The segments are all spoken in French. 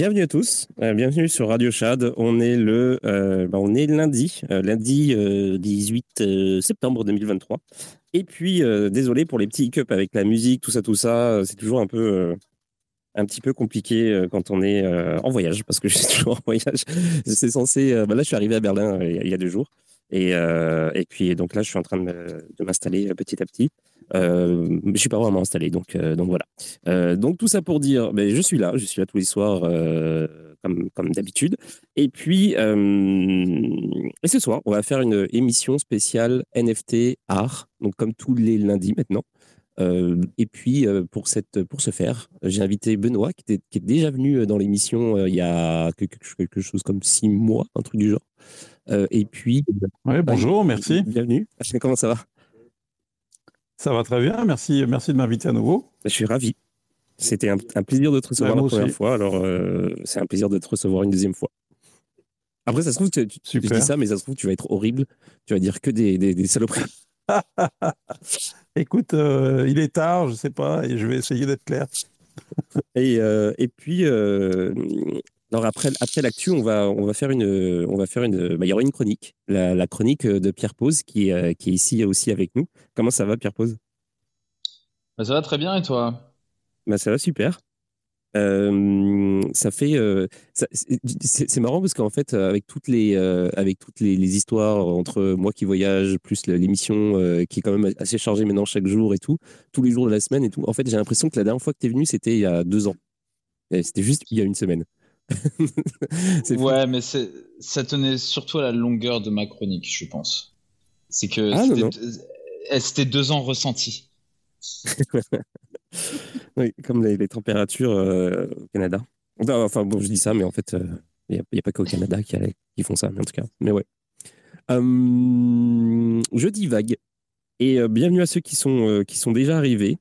Bienvenue à tous, euh, bienvenue sur Radio Chad. On est le, euh, bah, on est lundi, euh, lundi 18 septembre 2023. Et puis, désolé pour les petits hiccups avec la musique, tout ça, tout ça. C'est toujours un peu, un petit peu compliqué quand on est en voyage, parce que je suis toujours en voyage. C'est censé. Bah là, je suis arrivé à Berlin il y a deux jours. Et, et puis, donc là, je suis en train de m'installer petit à petit. Euh, je suis pas vraiment installé, donc, euh, donc voilà. Euh, donc tout ça pour dire, ben, je suis là, je suis là tous les soirs euh, comme, comme d'habitude. Et puis, et ce soir, on va faire une émission spéciale NFT art, donc comme tous les lundis maintenant. et puis, pour, cette, pour ce faire, j'ai invité Benoît, qui, était, qui, est déjà venu dans l'émission il y a quelque, quelque, chose comme six mois, un truc du genre. et puis. Ouais, bonjour, merci. Bienvenue. Comment ça va? Ça va très bien, merci, merci de m'inviter à nouveau. Je suis ravi. C'était un, plaisir de te recevoir la première fois, alors euh, c'est un plaisir de te recevoir une deuxième fois. Après, ça se trouve, tu, tu, dis ça, mais ça se trouve, tu vas être horrible. Tu vas dire que des, des, saloperies. Écoute, euh, il est tard, je sais pas, et je vais essayer d'être clair. et, euh, et puis, alors après, après l'actu, on va, on va faire une, on va faire une, bah, il y aura une chronique, la, chronique de Pierre Pose qui, est, qui est ici aussi avec nous. Comment ça va, Pierre Pose? Bah, Ça va très bien et toi? Bah, Ça va super. Euh, ça fait, euh, c'est marrant parce qu'en fait, avec toutes les, euh, avec toutes les, histoires entre moi qui voyage plus l'émission qui est quand même assez chargée maintenant chaque jour et tout, tous les jours de la semaine et tout. En fait, j'ai l'impression que la dernière fois que tu es venu, c'était il y a deux ans. C'était juste il y a une semaine. ouais, mais ça tenait surtout à la longueur de ma chronique, je pense. C'est que ah, c'était deux ans ressentis. oui, comme les, températures euh, au Canada. Enfin, bon, je dis ça, mais en fait, il euh, n'y a, pas qu'au Canada qui, qui, font ça, en tout cas. Mais ouais. Hum, je dis vague. Et euh, bienvenue à ceux qui sont, qui sont déjà arrivés.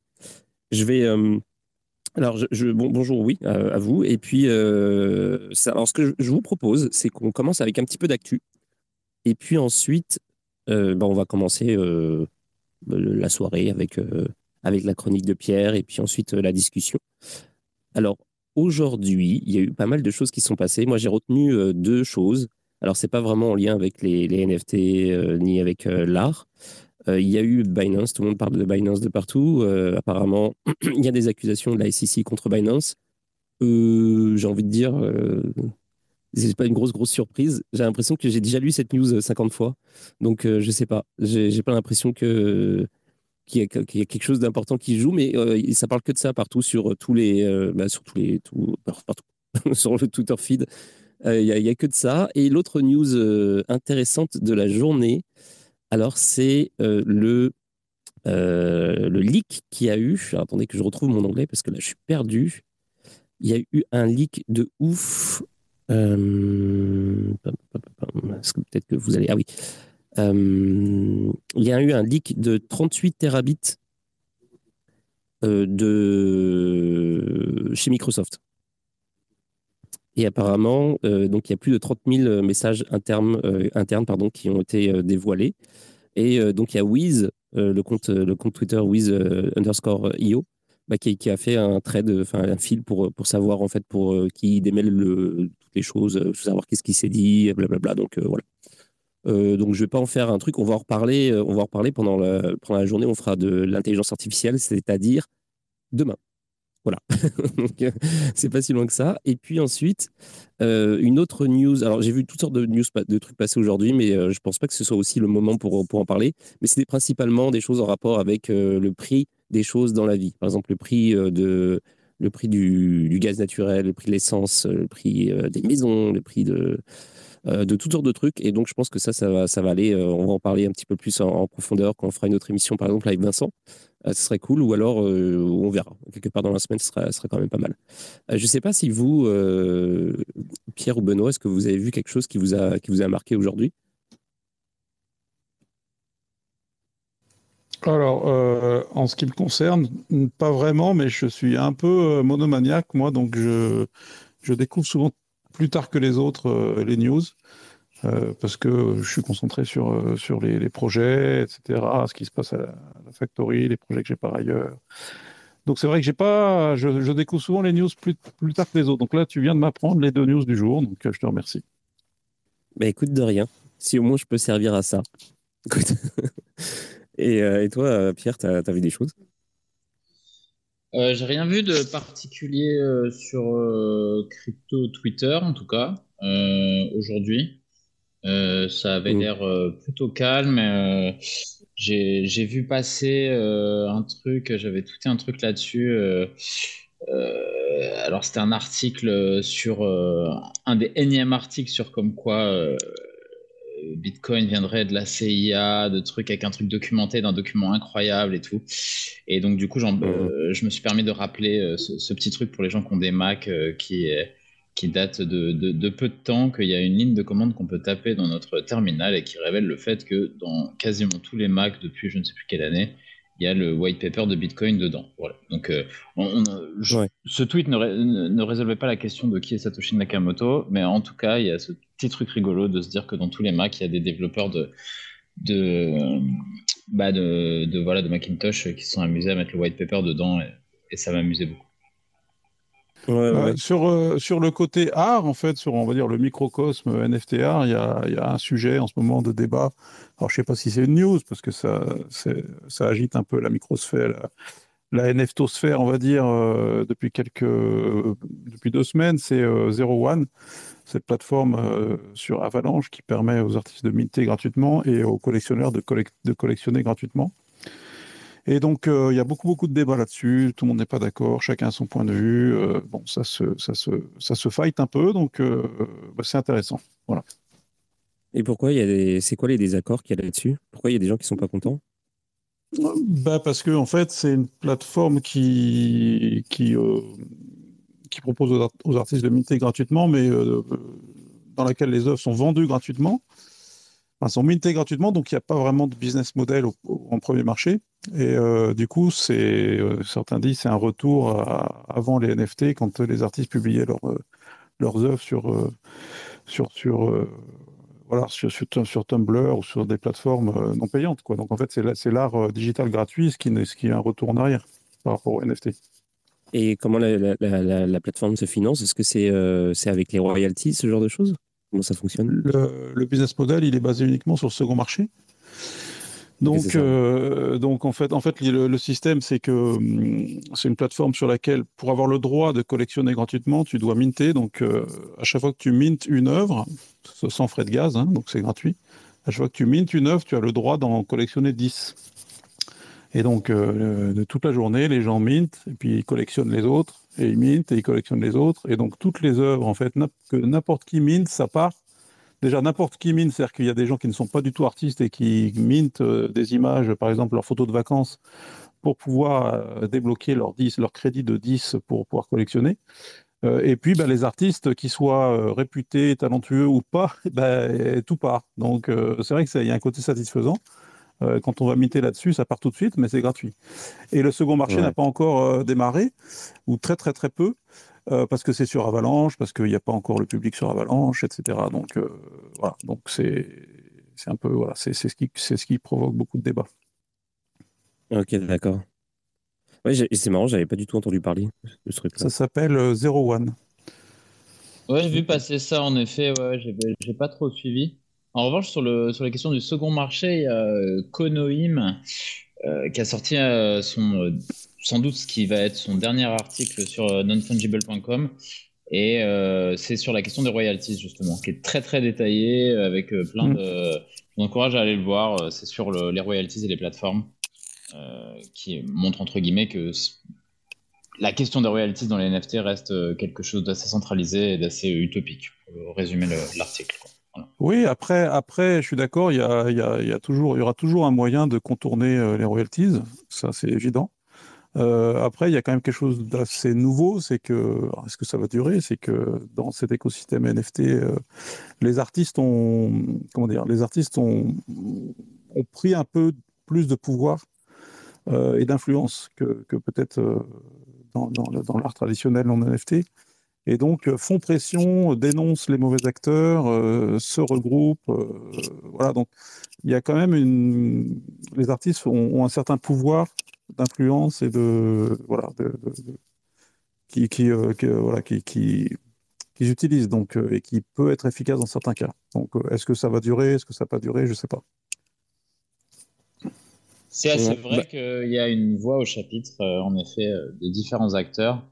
Je vais hum, alors, je, bon, bonjour, oui, à, vous. Et puis, euh, alors ce que je, vous propose, c'est qu'on commence avec un petit peu d'actu. Et puis ensuite, euh, ben, on va commencer euh, la soirée avec, avec la chronique de Pierre et puis ensuite la discussion. Alors, aujourd'hui, il y a eu pas mal de choses qui sont passées. Moi, j'ai retenu deux choses. Alors, c'est pas vraiment en lien avec les NFT ni avec l'art. Euh, il y a eu Binance, tout le monde parle de Binance de partout. Euh, apparemment, il y a des accusations de la SEC contre Binance. Euh, j'ai envie de dire, c'est pas une grosse, grosse surprise. J'ai l'impression que j'ai déjà lu cette news 50 fois. Donc, je sais pas. J'ai pas l'impression que qu'il y, a quelque chose d'important qui joue, mais ça parle que de ça partout sur tous les, bah, sur tous les, sur le Twitter feed. Il n'y a, a, que de ça. Et l'autre news intéressante de la journée, alors, c'est euh, le, euh, le leak qui a eu. attendez que je retrouve mon anglais parce que là, je suis perdu. Il y a eu un leak de ouf. Euh, peut-être que vous allez. Ah oui. il y a eu un leak de 38 terabits chez Microsoft. Et apparemment, euh, donc il y a plus de 30 000 messages internes, euh, internes pardon, qui ont été euh, dévoilés. Et donc il y a Wiz, le, compte, le compte Twitter Wiz underscore IO, bah, qui, a fait un trade, enfin un fil pour, pour savoir en fait pour qui démêle le, toutes les choses, savoir qu'est-ce qui s'est dit, blablabla. Donc voilà. donc je vais pas en faire un truc. On va en reparler. on va en reparler pendant la, pendant la journée. On fera de l'intelligence artificielle, c'est-à-dire demain. Voilà. Euh, c'est pas si loin que ça. Et puis ensuite, euh, une autre news. Alors, j'ai vu toutes sortes de news, de trucs passer aujourd'hui, mais euh, je pense pas que ce soit aussi le moment pour, pour en parler. Mais c'était principalement des choses en rapport avec le prix des choses dans la vie. Par exemple, le prix de le prix du, gaz naturel, le prix de l'essence, le prix des maisons, le prix de de toutes sortes de trucs. Et donc, je pense que ça, ça va, ça va aller. on va en parler un petit peu plus en, profondeur quand on fera une autre émission, par exemple, avec Vincent. Ce serait cool. Ou alors, on verra. Quelque part dans la semaine, ce serait quand même pas mal. je ne sais pas si vous, Pierre ou Benoît, est-ce que vous avez vu quelque chose qui vous a, qui vous a marqué aujourd'hui? Alors, euh, en ce qui me concerne, pas vraiment, mais je suis un peu euh, monomaniaque, moi, donc je, je découvre souvent plus tard que les autres euh, les news, parce que je suis concentré sur, sur les, projets, etc., ce qui se passe à la, factory, les projets que j'ai par ailleurs. Donc c'est vrai que j'ai pas, je, découvre souvent les news plus, plus tard que les autres. Donc là, tu viens de m'apprendre les deux news du jour, donc je te remercie. Bah écoute, de rien. Si au moins je peux servir à ça. Écoute. Euh, et, toi, Pierre, tu as, vu des choses? Euh, J'ai rien vu de particulier euh, sur crypto Twitter, en tout cas, aujourd'hui. Ça avait mm. l'air plutôt calme. J'ai vu passer un truc, j'avais tweeté un truc là-dessus. alors, c'était un article sur un des énièmes articles sur comme quoi Bitcoin viendrait de la CIA, de trucs avec un truc documenté, d'un document incroyable et tout. Et donc, du coup, mmh. euh, je me suis permis de rappeler euh, ce, petit truc pour les gens qui ont des Mac euh, qui, qui date de, peu de temps, qu'il y a une ligne de commande qu'on peut taper dans notre terminal et qui révèle le fait que dans quasiment tous les Macs depuis je ne sais plus quelle année, il y a le white paper de Bitcoin dedans. Voilà. Donc, ce tweet ne, ne, résolvait pas la question de qui est Satoshi Nakamoto, mais en tout cas, il y a ce petit truc rigolo de se dire que dans tous les Macs, il y a des développeurs de, de, bah de, voilà, de Macintosh qui se sont amusés à mettre le white paper dedans et, ça m'a amusé Euh, sur, euh, sur le côté art, en fait, sur on va dire le microcosme NFT art, il y a, y a, un sujet en ce moment de débat. Alors je sais pas si c'est une news parce que ça, ça agite un peu la microsphère, la, NFTosphère, on va dire, euh, depuis quelques, depuis deux semaines, c'est Zero One cette plateforme euh, sur Avalanche qui permet aux artistes de minter gratuitement et aux collectionneurs de, de collectionner gratuitement. Et donc, euh, il y a beaucoup, beaucoup de débats là-dessus. Tout le monde n'est pas d'accord, chacun a son point de vue. Euh, bon, ça se, ça, se, ça se fight un peu, donc bah, c'est intéressant. Voilà. Et pourquoi il y a des... C'est quoi les désaccords qu'il y a là-dessus? Pourquoi il y a des gens qui ne sont pas contents? Bah parce que en fait, c'est une plateforme qui, qui qui propose aux, artistes de minter gratuitement, mais euh, dans laquelle les œuvres sont vendues gratuitement. Enfin, sont mintées gratuitement, donc il n'y a pas vraiment de business model en premier marché. Et euh, du coup, euh, certains disent c'est un retour avant les NFT quand les artistes publiaient leurs œuvres sur sur sur voilà sur, sur, Tumblr ou sur des plateformes non payantes. Donc en fait, c'est l'art digital gratuit, ce qui, est un retour en arrière par rapport aux NFT. Et comment la, plateforme se finance? Est-ce que euh, c'est avec les royalties, ce genre de choses? Comment ça fonctionne? Le, business model, il est basé uniquement sur le second marché. Donc, euh, donc en fait, en fait le, système, c'est que hum, c'est une plateforme sur laquelle, pour avoir le droit de collectionner gratuitement, tu dois minter. Donc, euh, à chaque fois que tu mintes une œuvre, sans frais de gaz, hein, donc c'est gratuit. À chaque fois que tu mintes une œuvre, tu as le droit d'en collectionner 10. Et donc, euh, de toute la journée, les gens mintent, et puis ils collectionnent les autres, et ils mintent, et ils collectionnent les autres. Et donc, toutes les œuvres, en fait, que n'importe qui minte, ça part. Déjà, n'importe qui minte, c'est-à-dire qu'il y a des gens qui ne sont pas du tout artistes et qui mintent euh, des images, par exemple leurs photos de vacances, pour pouvoir euh, débloquer leur, 10, leur crédit de 10 pour pouvoir collectionner. et puis, ben, les artistes, qui soient réputés, talentueux ou pas, ben, tout part. Donc, c'est vrai qu'il y a un côté satisfaisant. Euh, quand on va miter là-dessus, ça part tout de suite, mais c'est gratuit. Et le second marché n'a pas encore euh, démarré, ou très très très peu, euh, parce que c'est sur Avalanche, parce qu'il n'y a pas encore le public sur Avalanche, etc. Donc voilà, donc c'est un peu voilà, c'est ce qui c'est ce qui provoque beaucoup de débats. Ok, d'accord. Ouais, c'est marrant, j'avais pas du tout entendu parler de ce truc-là. Ça s'appelle Zero One. Ouais, j'ai vu passer ça en effet. Ouais, j'ai pas trop suivi. En revanche, sur, le, sur la question du second marché, il y a euh, Konoim euh, qui a sorti euh, son, sans doute ce qui va être son dernier article sur nonfungible.com. Et c'est sur la question des royalties, justement, qui est très très détaillé, avec plein mm. de. Je vous encourage à aller le voir. C'est sur les royalties et les plateformes, qui montre entre guillemets que la question des royalties dans les NFT reste quelque chose d'assez centralisé et d'assez utopique, pour résumer l'article. Oui, après, après, je suis d'accord, il y, a, y a, y, a toujours, il y aura toujours un moyen de contourner euh, les royalties, ça c'est évident. Euh, après, il y a quand même quelque chose d'assez nouveau, c'est que, est-ce que ça va durer? C'est que dans cet écosystème NFT, euh, les artistes ont, comment dire, les artistes ont, ont pris un peu plus de pouvoir et d'influence que, peut-être dans, dans, dans l'art traditionnel en NFT et donc euh, font pression, dénoncent les mauvais acteurs, euh, se regroupent. Euh, voilà, donc il y a quand même une. Les artistes ont, ont un certain pouvoir d'influence et de voilà de, de, de, qui qui, euh, qui voilà qui, qui qu'ils utilisent donc et qui peut être efficace dans certains cas. Donc est-ce que ça va durer, est-ce que ça va pas durer, je sais pas. C'est assez vrai bah... qu'il y a une voix au chapitre, euh, en effet, de différents acteurs.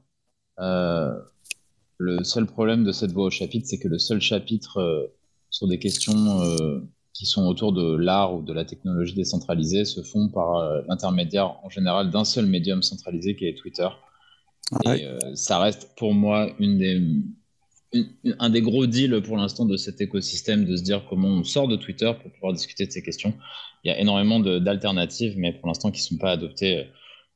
Le seul problème de cette voie au chapitre, c'est que le seul chapitre euh, sur des questions euh, qui sont autour de l'art ou de la technologie décentralisée se font par euh, l'intermédiaire en général d'un seul médium centralisé qui est Twitter. Ouais. Et ça reste pour moi une des, une, un des gros deals pour l'instant de cet écosystème de se dire comment on sort de Twitter pour pouvoir discuter de ces questions. Il y a énormément d'alternatives, mais pour l'instant qui ne sont pas adoptées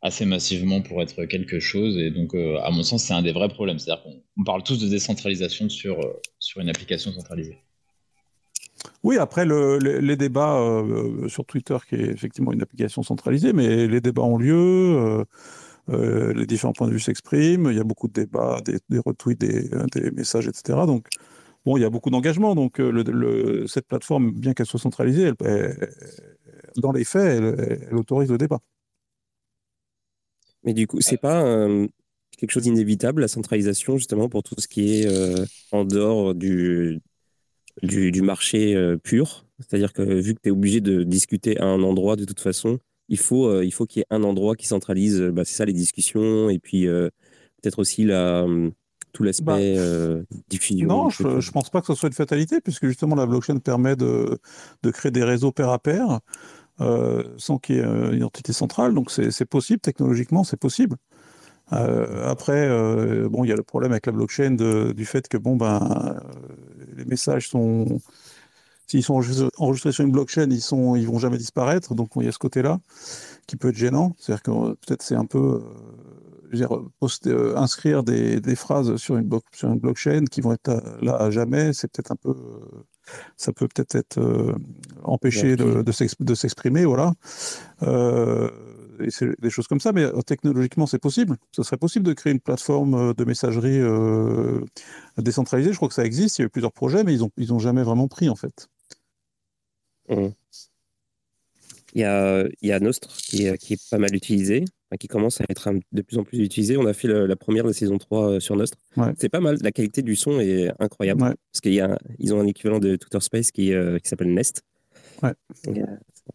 assez massivement pour être quelque chose. Et donc, euh, à mon sens, c'est un des vrais problèmes. C'est-à-dire qu'on parle tous de décentralisation sur, euh, sur une application centralisée. Oui, après le, les, débats euh, sur Twitter, qui est effectivement une application centralisée, mais les débats ont lieu, les différents points de vue s'expriment, il y a beaucoup de débats, des, retweets, des, messages, etc. Donc, bon, il y a beaucoup d'engagement. Donc, le, cette plateforme, bien qu'elle soit centralisée, dans les faits, elle autorise le débat. Mais du coup, c'est pas euh, quelque chose d'inévitable, la centralisation, justement, pour tout ce qui est euh, en dehors du, du, du marché euh, pur. C'est-à-dire que vu que tu es obligé de discuter à un endroit, de toute façon, il faut, euh, il faut qu'il y ait un endroit qui centralise, bah, c'est ça, les discussions, et puis euh, peut-être aussi la, tout l'aspect bah, diffusion. Non, je ne pense pas que ce soit une fatalité, puisque justement, la blockchain permet de, de créer des réseaux pair à pair. Euh, sans qu'il y ait une identité centrale. Donc c'est possible, technologiquement, c'est possible. Euh, après, euh, bon, il y a le problème avec la blockchain du fait que bon, ben, les messages sont, s'ils sont enregistrés sur une blockchain, ils sont, ils vont jamais disparaître. Donc il y a ce côté-là qui peut être gênant. C'est-à-dire que peut-être c'est un peu poster, euh, inscrire des, phrases sur une, blockchain qui vont être là à jamais, c'est peut-être un peu, ça peut peut-être être, euh, empêché de, de s'exprimer, voilà. Euh, et c'est des choses comme ça, mais euh, technologiquement, c'est possible. Ce serait possible de créer une plateforme de messagerie décentralisée. Je crois que ça existe. Il y a eu plusieurs projets, mais ils n'ont ils ont jamais vraiment pris, en fait. Mmh. Il y a, il y a Nostre qui est, qui est pas mal utilisé qui commence à être de plus en plus utilisé. On a fait le, la première de saison 3 euh, sur Nostr. Ouais. C'est pas mal. La qualité du son est incroyable. Ouais. Parce qu'ils ont un équivalent de Twitter Space qui, euh, qui s'appelle Nest. Ouais. Euh,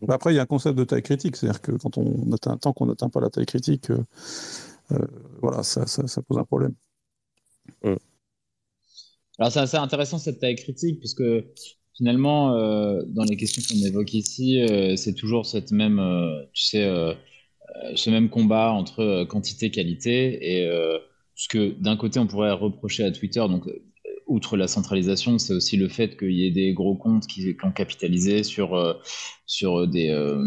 bah après, il y a un concept de taille critique. C'est-à-dire que quand on atteint, tant qu'on n'atteint pas la taille critique, euh, euh, voilà, ça, ça, ça, pose un problème. Mmh. Alors, c'est assez intéressant cette taille critique, puisque finalement, euh, dans les questions qu'on évoque ici, c'est toujours cette même, tu sais, euh, ce même combat entre euh, quantité et euh, ce que d'un côté on pourrait reprocher à Twitter, donc outre la centralisation, c'est aussi le fait qu'il y ait des gros comptes qui, qui ont capitalisé sur, euh, sur des. Euh,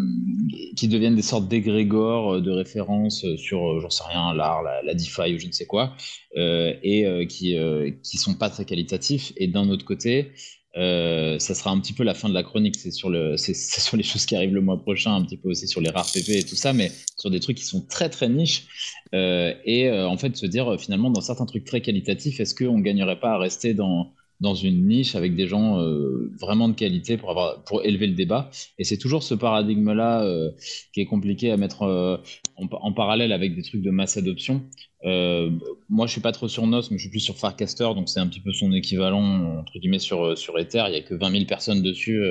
qui deviennent des sortes d'égrégores de référence sur, j'en sais rien, l'art, la, la, DeFi ou je ne sais quoi, euh, et qui qui sont pas très qualitatifs. Et d'un autre côté, euh, ça sera un petit peu la fin de la chronique. C'est sur, le, sur les choses qui arrivent le mois prochain, un petit peu aussi sur les rares PP et tout ça, mais sur des trucs qui sont très très niches. Euh, et euh, en fait, se dire finalement, dans certains trucs très qualitatifs, est-ce qu'on gagnerait pas à rester dans, dans une niche avec des gens euh, vraiment de qualité pour, avoir, pour élever le débat? Et c'est toujours ce paradigme-là euh, qui est compliqué à mettre euh, en, en, parallèle avec des trucs de masse adoption. Euh, moi, je suis pas trop sur NOS, mais je suis plus sur Farcaster, donc c'est un petit peu son équivalent, entre guillemets, sur, sur Ether. Il y a que 20 000 personnes dessus.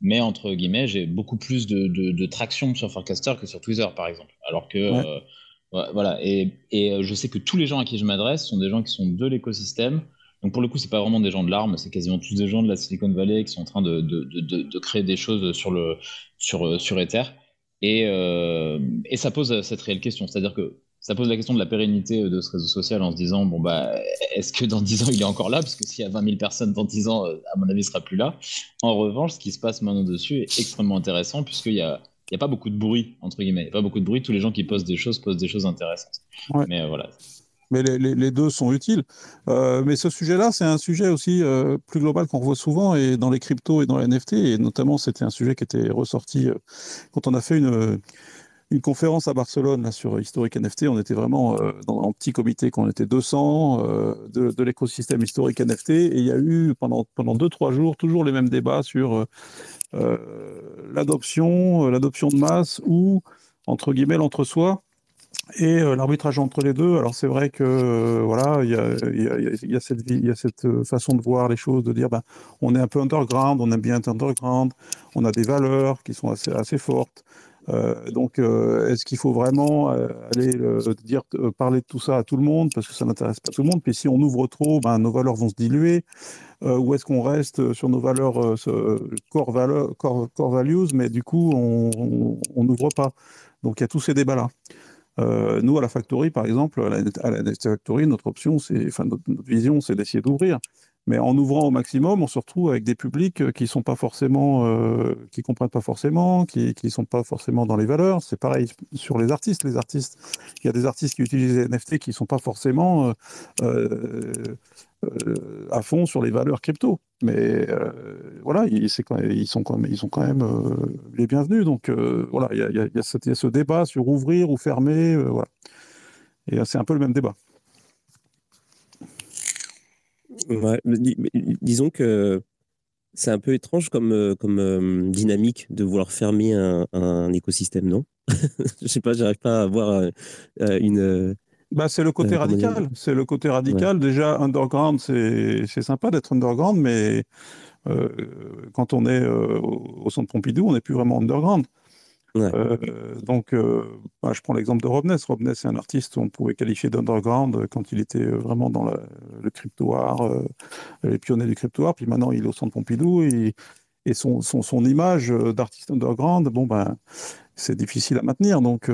mais entre guillemets, j'ai beaucoup plus de, de, de, traction sur Farcaster que sur Twitter, par exemple. Alors que ouais. voilà, et, et je sais que tous les gens à qui je m'adresse sont des gens qui sont de l'écosystème, donc pour le coup, c'est pas vraiment des gens de l'arme, c'est quasiment tous des gens de la Silicon Valley qui sont en train de, de, de, de créer des choses sur, le, sur, sur Ether. Et, euh, et ça pose cette réelle question, c'est-à-dire que ça pose la question de la pérennité de ce réseau social en se disant bon bah est-ce que dans 10 ans il est encore là? Parce que s'il y a 20 000 personnes dans 10 ans à mon avis il sera plus là en revanche ce qui se passe maintenant dessus est extrêmement intéressant puisqu'il y a il n'y a pas beaucoup de bruit, entre guillemets. Il n'y a pas beaucoup de bruit. Tous les gens qui postent des choses postent des choses intéressantes. Mais voilà, mais les, deux sont utiles. Euh, mais ce sujet-là, c'est un sujet aussi euh, plus global qu'on voit souvent et dans les cryptos et dans les NFT. Et notamment, c'était un sujet qui était ressorti euh, quand on a fait une, une conférence à Barcelone là, sur historique NFT. On était vraiment dans un petit comité, qu'on était 200 de, de l'écosystème historique NFT. Et il y a eu pendant, pendant deux, trois jours toujours les mêmes débats sur l'adoption, l'adoption de masse ou, entre guillemets, l'entre-soi et euh, l'arbitrage entre les deux, alors c'est vrai que euh, voilà, il y a, y, a, cette, y a cette euh, façon de voir les choses, de dire ben, on est un peu underground, on aime bien être underground, on a des valeurs qui sont assez, assez fortes. Euh, donc, est-ce qu'il faut vraiment aller dire, parler de tout ça à tout le monde? Parce que ça n'intéresse pas tout le monde Puis si on ouvre trop, ben, nos valeurs vont se diluer. ou est-ce qu'on reste sur nos valeurs core, values, mais du coup on n'ouvre pas Donc il y a tous ces débats-là. Euh, nous, à la Factory, par exemple, à la, à Factory, notre option, enfin, notre, vision, c'est d'essayer d'ouvrir. Mais en ouvrant au maximum, on se retrouve avec des publics euh, qui sont pas forcément, euh, qui comprennent pas forcément, qui, qui sont pas forcément dans les valeurs. C'est pareil sur les artistes. Les artistes, il y a des artistes qui utilisent les NFT qui sont pas forcément euh, à fond sur les valeurs crypto. Mais voilà, ils, sont quand même, les bienvenus. Donc voilà, il y a, ce, débat sur ouvrir ou fermer. Et c'est un peu le même débat. Disons que c'est un peu étrange comme, comme dynamique de vouloir fermer un, un écosystème, non? Je sais pas, j'arrive pas à avoir une, bah, c'est le côté radical. C'est le côté radical. Déjà, underground, c'est sympa d'être underground, mais euh, quand on est euh, au centre Pompidou, on n'est plus vraiment underground. Euh, donc, bah, je prends l'exemple de Robness. Robness, c'est un artiste qu'on pouvait qualifier d'underground quand il était vraiment dans le crypto art, les pionniers du crypto art. Puis maintenant, il est au centre Pompidou et, son, image d'artiste underground, bon, ben, c'est difficile à maintenir. Donc,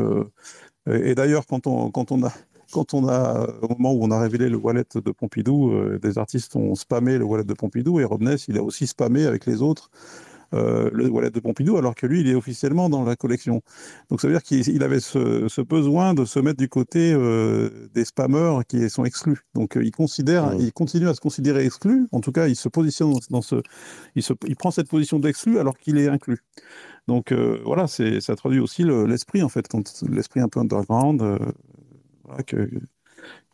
et d'ailleurs, quand on, a quand on a, au moment où on a révélé le wallet de Pompidou, euh, des artistes ont spammé le wallet de Pompidou et Robness, il a aussi spammé avec les autres euh, le wallet de Pompidou, alors que lui, il est officiellement dans la collection. Donc ça veut dire qu'il avait ce, besoin de se mettre du côté euh, des spammers qui sont exclus. Donc il considère, il continue à se considérer exclu. En tout cas, il se positionne dans ce, il, se, il prend cette position d'exclu alors qu'il est inclus. Donc voilà, ça traduit aussi l'esprit en fait, l'esprit un peu underground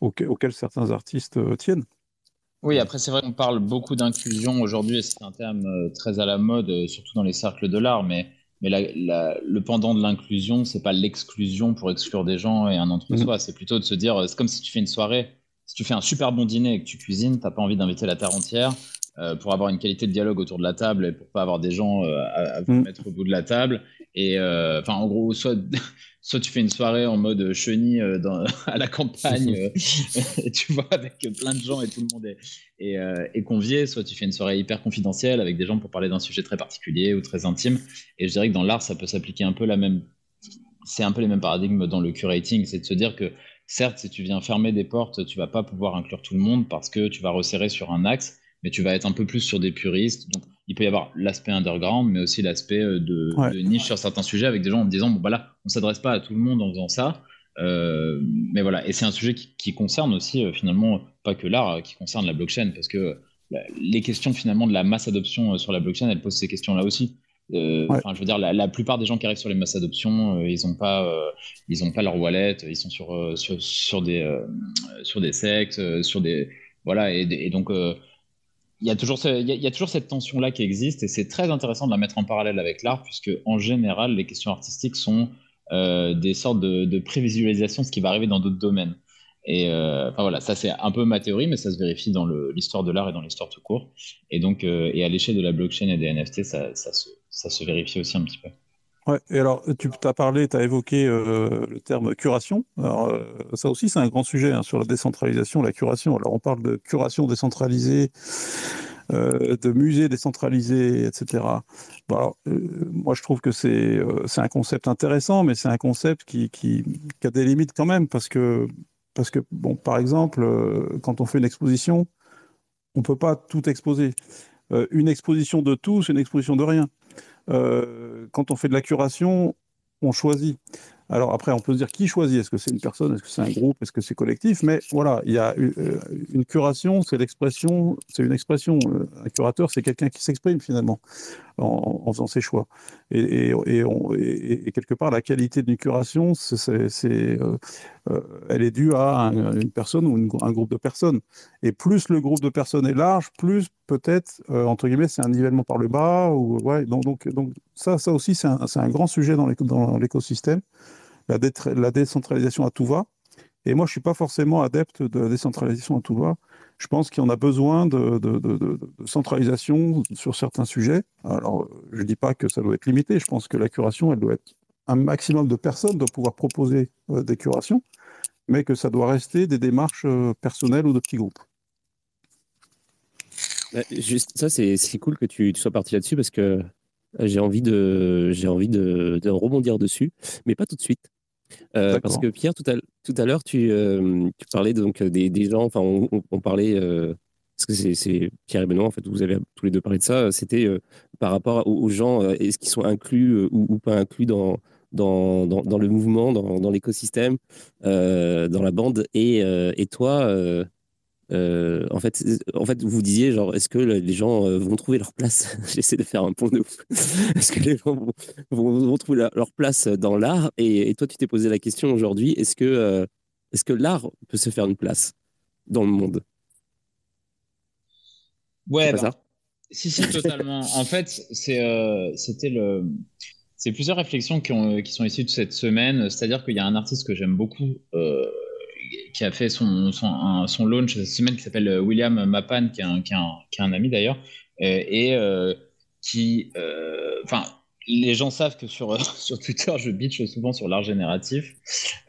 auquel, certains artistes euh, tiennent. Oui, après c'est vrai qu'on parle beaucoup d'inclusion aujourd'hui et c'est un terme euh, très à la mode, euh, surtout dans les cercles de l'art, mais, mais le pendant de l'inclusion, c'est pas l'exclusion pour exclure des gens et un entre-soi, mm. c'est plutôt de se dire, c'est comme si tu fais une soirée, si tu fais un super bon dîner et que tu cuisines, t'as pas envie d'inviter la terre entière, pour avoir une qualité de dialogue autour de la table et pour pas avoir des gens à, vous mm. mettre au bout de la table. Et enfin, en gros, soit soit tu fais une soirée en mode chenille euh, dans, à la campagne, euh, tu vois, avec plein de gens et tout le monde est, euh, est, convié, soit tu fais une soirée hyper confidentielle avec des gens pour parler d'un sujet très particulier ou très intime. Et je dirais que dans l'art, ça peut s'appliquer un peu la même. C'est un peu les mêmes paradigmes dans le curating, c'est de se dire que certes, si tu viens fermer des portes, tu vas pas pouvoir inclure tout le monde parce que tu vas resserrer sur un axe, mais tu vas être un peu plus sur des puristes. Donc, il peut y avoir l'aspect underground, mais aussi l'aspect euh, de, niche sur certains sujets avec des gens en disant bon, voilà, on s'adresse pas à tout le monde en faisant ça. Euh, mais voilà, et c'est un sujet qui, concerne aussi euh, finalement pas que l'art, qui concerne la blockchain, parce que les questions finalement de la masse adoption sur la blockchain, elles posent ces questions-là aussi. Enfin, je veux dire, la, plupart des gens qui arrivent sur les masses adoption, ils n'ont pas, ils ont pas leur wallet, ils sont sur sur, sur des sur des sectes, sur des voilà, et, et donc il y, a toujours cette tension-là qui existe et c'est très intéressant de la mettre en parallèle avec l'art puisque en général les questions artistiques sont euh, des sortes de, de prévisualisation de ce qui va arriver dans d'autres domaines. Et euh, enfin voilà, ça c'est un peu ma théorie, mais ça se vérifie dans l'histoire de l'art et dans l'histoire tout court. Et donc, euh, et à l'échelle de la blockchain et des NFT, ça se vérifie aussi un petit peu. Ouais, et alors tu as parlé, tu as évoqué euh, le terme curation. Alors, euh, ça aussi, c'est un grand sujet hein, sur la décentralisation, la curation. Alors, on parle de curation décentralisée de musées décentralisés, etc. Moi, je trouve que c'est un concept intéressant, mais c'est un concept qui, a des limites quand même, parce que, parce que bon, par exemple, quand on fait une exposition, on ne peut pas tout exposer. une exposition de tout, c'est une exposition de rien. Quand on fait de la curation, on choisit. Alors après, on peut se dire qui choisit? Est-ce que c'est une personne? Est-ce que c'est un groupe? Est-ce que c'est collectif? Mais voilà, il y a une, euh, curation, c'est l'expression, c'est une expression. Euh, un curateur, c'est quelqu'un qui s'exprime finalement en, faisant ses choix. Et, quelque part, la qualité d'une curation, c'est, euh, elle est due à une personne ou un groupe de personnes. Et plus le groupe de personnes est large, plus peut-être, entre guillemets, c'est un nivellement par le bas. Ou, ouais, donc, donc, ça, ça aussi, c'est un, grand sujet dans l'écosystème la, décentralisation à tout va. Et moi, je ne suis pas forcément adepte de la décentralisation à tout va. Je pense en a besoin de, centralisation sur certains sujets. Alors, je ne dis pas que ça doit être limité. Je pense que la curation, elle doit être un maximum de personnes doivent pouvoir proposer euh, des curations, mais que ça doit rester des démarches euh, personnelles ou de petits groupes. Bah, juste, ça, c'est cool que tu, tu sois parti là-dessus parce que j'ai envie de envie de, de, rebondir dessus, mais pas tout de suite. Euh, parce que Pierre, tout à, tout à l'heure, tu, euh, tu, parlais donc des, des gens, enfin, on, parlait, euh, parce que c'est Pierre et Benoît, en fait, vous avez tous les deux parlé de ça, c'était par rapport aux, gens, est-ce qu'ils sont inclus ou, pas inclus dans, dans, dans, le mouvement, dans, dans l'écosystème, dans la bande, et, et toi, euh, en, fait, en fait, vous disiez, genre, est-ce que les gens euh, vont trouver leur place? J'essaie de faire un pont de ouf. est-ce que les gens vont, trouver leur place dans l'art? Et, toi, tu t'es posé la question aujourd'hui, est-ce que, euh, est-ce que l'art peut se faire une place dans le monde? Ouais, bah, ça. si, si, totalement. en fait, c'est, c'était le... C'est plusieurs réflexions qui, ont, qui sont issues de cette semaine. C'est-à-dire qu'il y a un artiste que j'aime beaucoup, qui a fait son, son, launch cette semaine qui s'appelle euh, William Mapan, qui est un, qui est un, ami d'ailleurs, euh, et euh, qui. Enfin, les gens savent que sur, sur Twitter, je bitch souvent sur l'art génératif.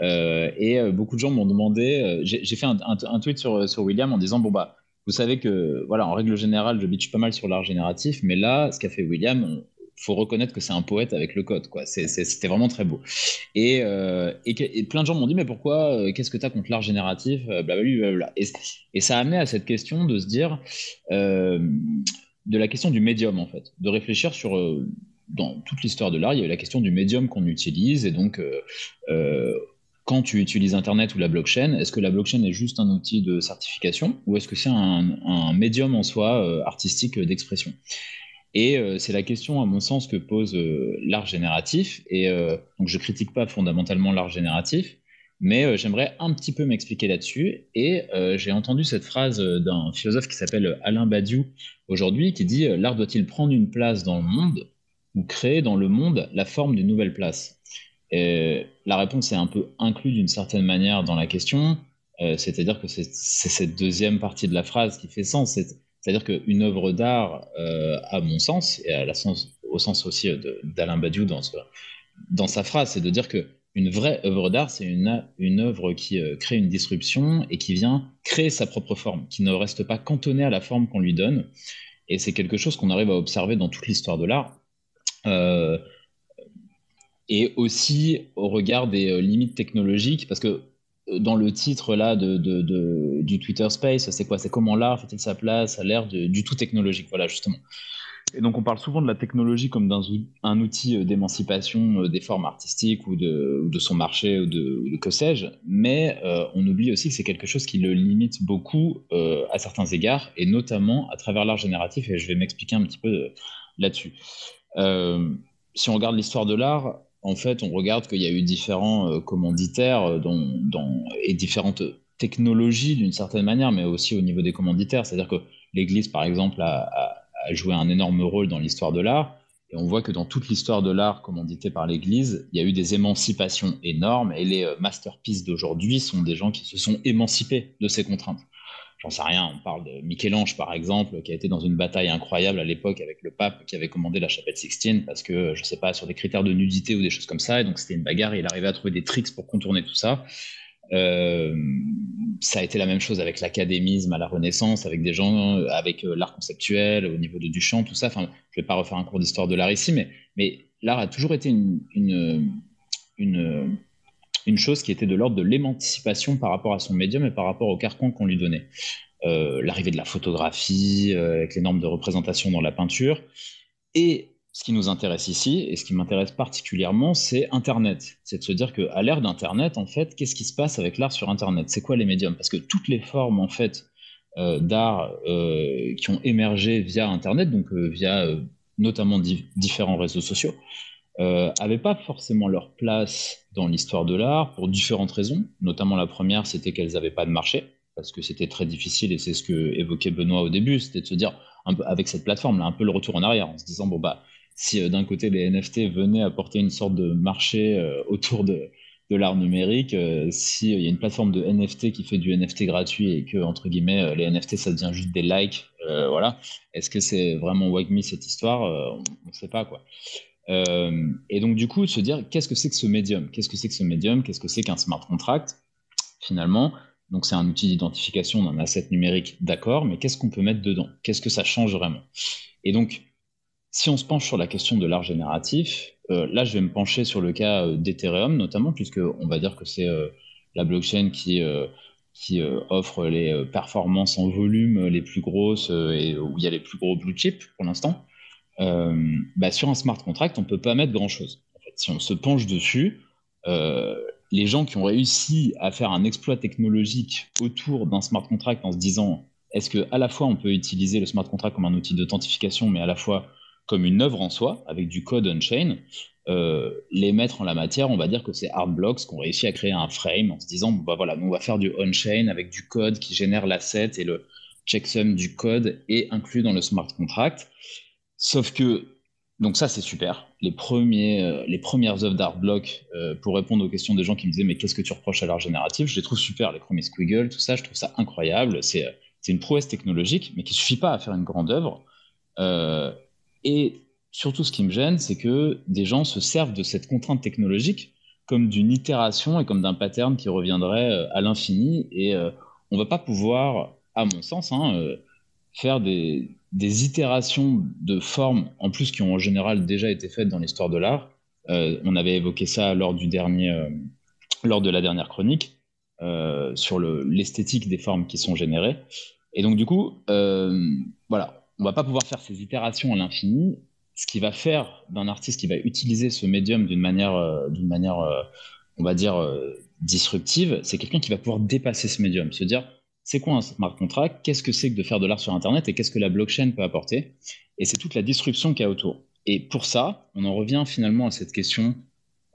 et beaucoup de gens m'ont demandé. J'ai fait un, un, tweet sur, sur William en disant Bon, bah, vous savez que, voilà, en règle générale, je bitch pas mal sur l'art génératif, mais là, ce qu'a fait William, faut reconnaître que c'est un poète avec le code, quoi. C'était vraiment très beau. Et, euh, et, plein de gens m'ont dit, mais pourquoi, euh, qu'est-ce que tu as contre l'art génératif euh, blablabla. Et, et, ça a amené à cette question de se dire, de la question du médium, en fait, de réfléchir sur, dans toute l'histoire de l'art, il y a eu la question du médium qu'on utilise, et donc, quand tu utilises Internet ou la blockchain, est-ce que la blockchain est juste un outil de certification, ou est-ce que c'est un, médium en soi artistique d'expression? Et euh, c'est la question, à mon sens, que pose euh, l'art génératif. Et euh, donc, je critique pas fondamentalement l'art génératif, mais j'aimerais un petit peu m'expliquer là-dessus. Et j'ai entendu cette phrase d'un philosophe qui s'appelle Alain Badiou aujourd'hui, qui dit L'art doit-il prendre une place dans le monde ou créer dans le monde la forme d'une nouvelle place? Et La réponse est un peu inclue d'une certaine manière dans la question. C'est-à-dire que c'est cette deuxième partie de la phrase qui fait sens. C'est-à-dire qu'une œuvre d'art, euh, à mon sens, et au sens aussi d'Alain Badiou dans, sa phrase, c'est de dire que une vraie œuvre d'art, c'est une, œuvre qui euh, crée une disruption et qui vient créer sa propre forme, qui ne reste pas cantonnée à la forme qu'on lui donne. Et c'est quelque chose qu'on arrive à observer dans toute l'histoire de l'art. Euh, et aussi au regard des limites technologiques, parce que dans le titre là de, du Twitter Space, c'est quoi? C'est comment l'art fait-il sa place à l'ère du tout technologique? Voilà, justement. Et donc on parle souvent de la technologie comme d'un un outil euh, d'émancipation euh, des formes artistiques ou de, son marché ou de, que sais-je, mais euh, on oublie aussi que c'est quelque chose qui le limite beaucoup à certains égards, et notamment à travers l'art génératif, et je vais m'expliquer un petit peu là-dessus. si on regarde l'histoire de l'art, en fait, on regarde qu'il y a eu différents euh, commanditaires euh, et différentes technologies d'une certaine manière, mais aussi au niveau des commanditaires. C'est-à-dire que l'Église, par exemple, a, joué un énorme rôle dans l'histoire de l'art. Et on voit que dans toute l'histoire de l'art commandité par l'Église, il y a eu des émancipations énormes. Et les euh, masterpieces d'aujourd'hui sont des gens qui se sont émancipés de ces contraintes j'en sais rien, on parle de Michel-Ange par exemple, qui a été dans une bataille incroyable à l'époque avec le pape qui avait commandé la chapelle Sixtine parce que, je sais pas, sur des critères de nudité ou des choses comme ça, et donc c'était une bagarre il arrivait à trouver des tricks pour contourner tout ça. ça a été la même chose avec l'académisme à la Renaissance, avec des gens, avec l'art conceptuel au niveau de Duchamp, tout ça. Enfin, je vais pas refaire un cours d'histoire de l'art ici, mais, l'art a toujours été une, une chose qui était de l'ordre de l'émancipation par rapport à son médium et par rapport au carcan qu'on lui donnait. Euh, l'arrivée de la photographie, euh, avec les normes de représentation dans la peinture. Et ce qui nous intéresse ici, et ce qui m'intéresse particulièrement, c'est Internet. C'est de se dire qu'à l'ère d'Internet, en fait, qu'est-ce qui se passe avec l'art sur Internet? C'est quoi les médiums? Parce que toutes les formes, en fait, euh, d'art qui ont émergé via Internet, donc via notamment différents réseaux sociaux, n'avaient pas forcément leur place dans l'histoire de l'art pour différentes raisons. Notamment la première, c'était qu'elles n'avaient pas de marché parce que c'était très difficile et c'est ce que évoquait Benoît au début, c'était de se dire un peu, avec cette plateforme là un peu le retour en arrière en se disant bon bah si euh, d'un côté les NFT venaient apporter une sorte de marché euh, autour de, de l'art numérique, euh, s'il y a une plateforme de NFT qui fait du NFT gratuit et que entre guillemets les NFT ça devient juste des likes, voilà, est-ce que c'est vraiment Wagme cette histoire? On ne sait pas quoi. Et donc du coup se dire qu'est-ce que c'est que ce médium? Qu'est-ce que c'est que ce médium? Qu'est-ce que c'est qu'un smart contract Finalement, donc c'est un outil d'identification d'un asset numérique, d'accord, mais qu'est-ce qu'on peut mettre dedans? Qu'est-ce que ça change vraiment? Et donc, si on se penche sur la question de l'art génératif, euh, là je vais me pencher sur le cas euh, d'Ethereum notamment, puisque on va dire que c'est euh, la blockchain qui, qui offre les performances en volume les plus grosses et où il y a les plus gros blue chips pour l'instant. Bah, sur un smart contract, on ne peut pas mettre grand-chose. Si on se penche dessus, les gens qui ont réussi à faire un exploit technologique autour d'un smart contract en se disant est-ce que à la fois on peut utiliser le smart contract comme un outil d'authentification, mais à la fois comme une œuvre en soi, avec du code on-chain, euh, les mettre en la matière, on va dire que c'est Artblocks qui ont réussi à créer un frame en se disant bah voilà, on va faire du on-chain avec du code qui génère l'asset et le checksum du code est inclus dans le smart contract. Sauf que donc ça, c'est super. Les, premiers, euh, les premières œuvres d'art block, euh, pour répondre aux questions des gens qui me disaient mais qu'est-ce que tu reproches à l'art génératif, je les trouve super, les premiers squiggle, tout ça, je trouve ça incroyable. C'est euh, une prouesse technologique, mais qui suffit pas à faire une grande œuvre. et surtout, ce qui me gêne, c'est que des gens se servent de cette contrainte technologique comme d'une itération et comme d'un pattern qui reviendrait à l'infini. Et on va pas pouvoir, à mon sens, hein, faire des, des itérations de formes, en plus qui ont en général déjà été faites dans l'histoire de l'art. Euh, on avait évoqué ça lors du dernier, euh, lors de la dernière chronique euh, sur l'esthétique des formes qui sont générées. Et donc du coup, voilà, on va pas pouvoir faire ces itérations à l'infini. Ce qui va faire d'un artiste qui va utiliser ce médium d'une manière, d'une manière, on va dire disruptive, c'est quelqu'un qui va pouvoir dépasser ce médium, se dire c'est quoi un smart contract, qu'est-ce que c'est que de faire de l'art sur Internet et qu'est-ce que la blockchain peut apporter? Et c'est toute la disruption qu'il y a autour. Et pour ça, on en revient finalement à cette question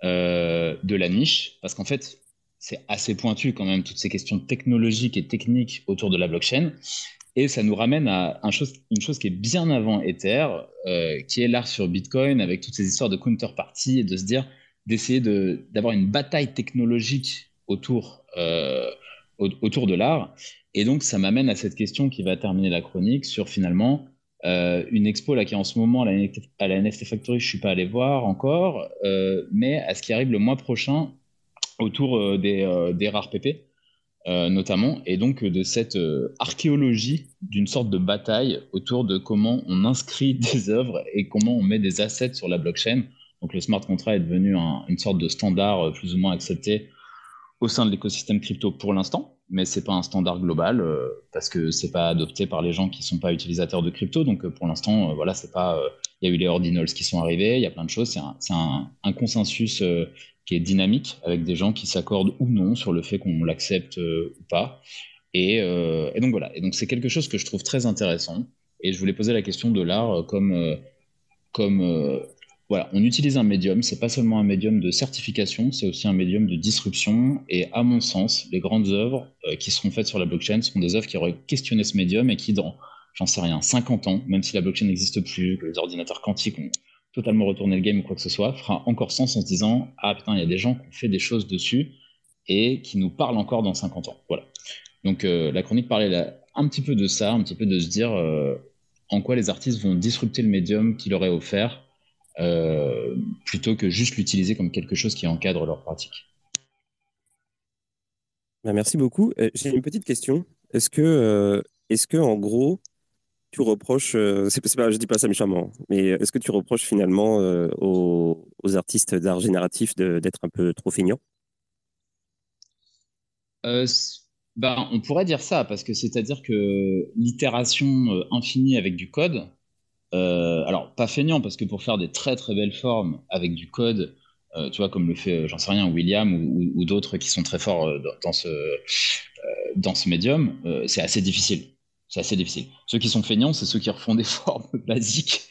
euh, de la niche, parce qu'en fait, c'est assez pointu quand même, toutes ces questions technologiques et techniques autour de la blockchain. Et ça nous ramène à une chose qui est bien avant Ether, euh, qui est l'art sur Bitcoin, avec toutes ces histoires de counterparty et de se dire, d'essayer d'avoir une bataille technologique autour, euh, autour de l'art. Et donc, ça m'amène à cette question qui va terminer la chronique sur finalement euh, une expo là qui est en ce moment à la, NFT Factory, je suis pas allé voir encore, euh, mais à ce qui arrive le mois prochain autour euh, des, des, rares PP, notamment, et donc de cette archéologie d'une sorte de bataille autour de comment on inscrit des œuvres et comment on met des assets sur la blockchain. Donc le smart contract est devenu une sorte de standard plus ou moins accepté au sein de l'écosystème crypto pour l'instant, mais c'est pas un standard global euh, parce que c'est pas adopté par les gens qui sont pas utilisateurs de crypto. Donc euh, pour l'instant, euh, voilà, c'est pas. Il y a eu les ordinals qui sont arrivés, il y a plein de choses. C'est un, consensus qui est dynamique avec des gens qui s'accordent ou non sur le fait qu'on l'accepte ou pas. Et, et, donc voilà. Et donc c'est quelque chose que je trouve très intéressant. Et je voulais poser la question de l'art comme comme voilà, on utilise un médium, c'est pas seulement un médium de certification, c'est aussi un médium de disruption. Et à mon sens, les grandes œuvres euh, qui seront faites sur la blockchain seront des œuvres qui auraient questionné ce médium et qui, dans, j'en sais rien, 50 ans, même si la blockchain n'existe plus, que les ordinateurs quantiques ont totalement retourné le game ou quoi que ce soit, fera encore sens en se disant Ah putain, il y a des gens qui ont fait des choses dessus et qui nous parlent encore dans 50 ans. Voilà. Donc euh, la chronique parlait un petit peu de ça, un petit peu de se dire euh, en quoi les artistes vont disrupter le médium qui leur est offert euh, plutôt que juste l'utiliser comme quelque chose qui encadre leur pratique. Bah, merci beaucoup. J'ai une petite question. Est-ce que, est-ce que en gros, tu reproches, c'est, pas, je dis pas ça méchamment, mais est-ce que tu reproches finalement aux, aux, artistes d'art génératif d'être un peu trop feignants? Ben, on pourrait dire ça, parce que c'est-à-dire que l'itération euh, infinie avec du code, euh, alors pas feignant, parce que pour faire des très très belles formes avec du code, euh, tu vois, comme le fait, j'en sais rien, William ou, d'autres qui sont très forts dans, ce, dans ce médium, c'est assez difficile c'est assez difficile. Ceux qui sont feignants, c'est ceux qui refont des formes basiques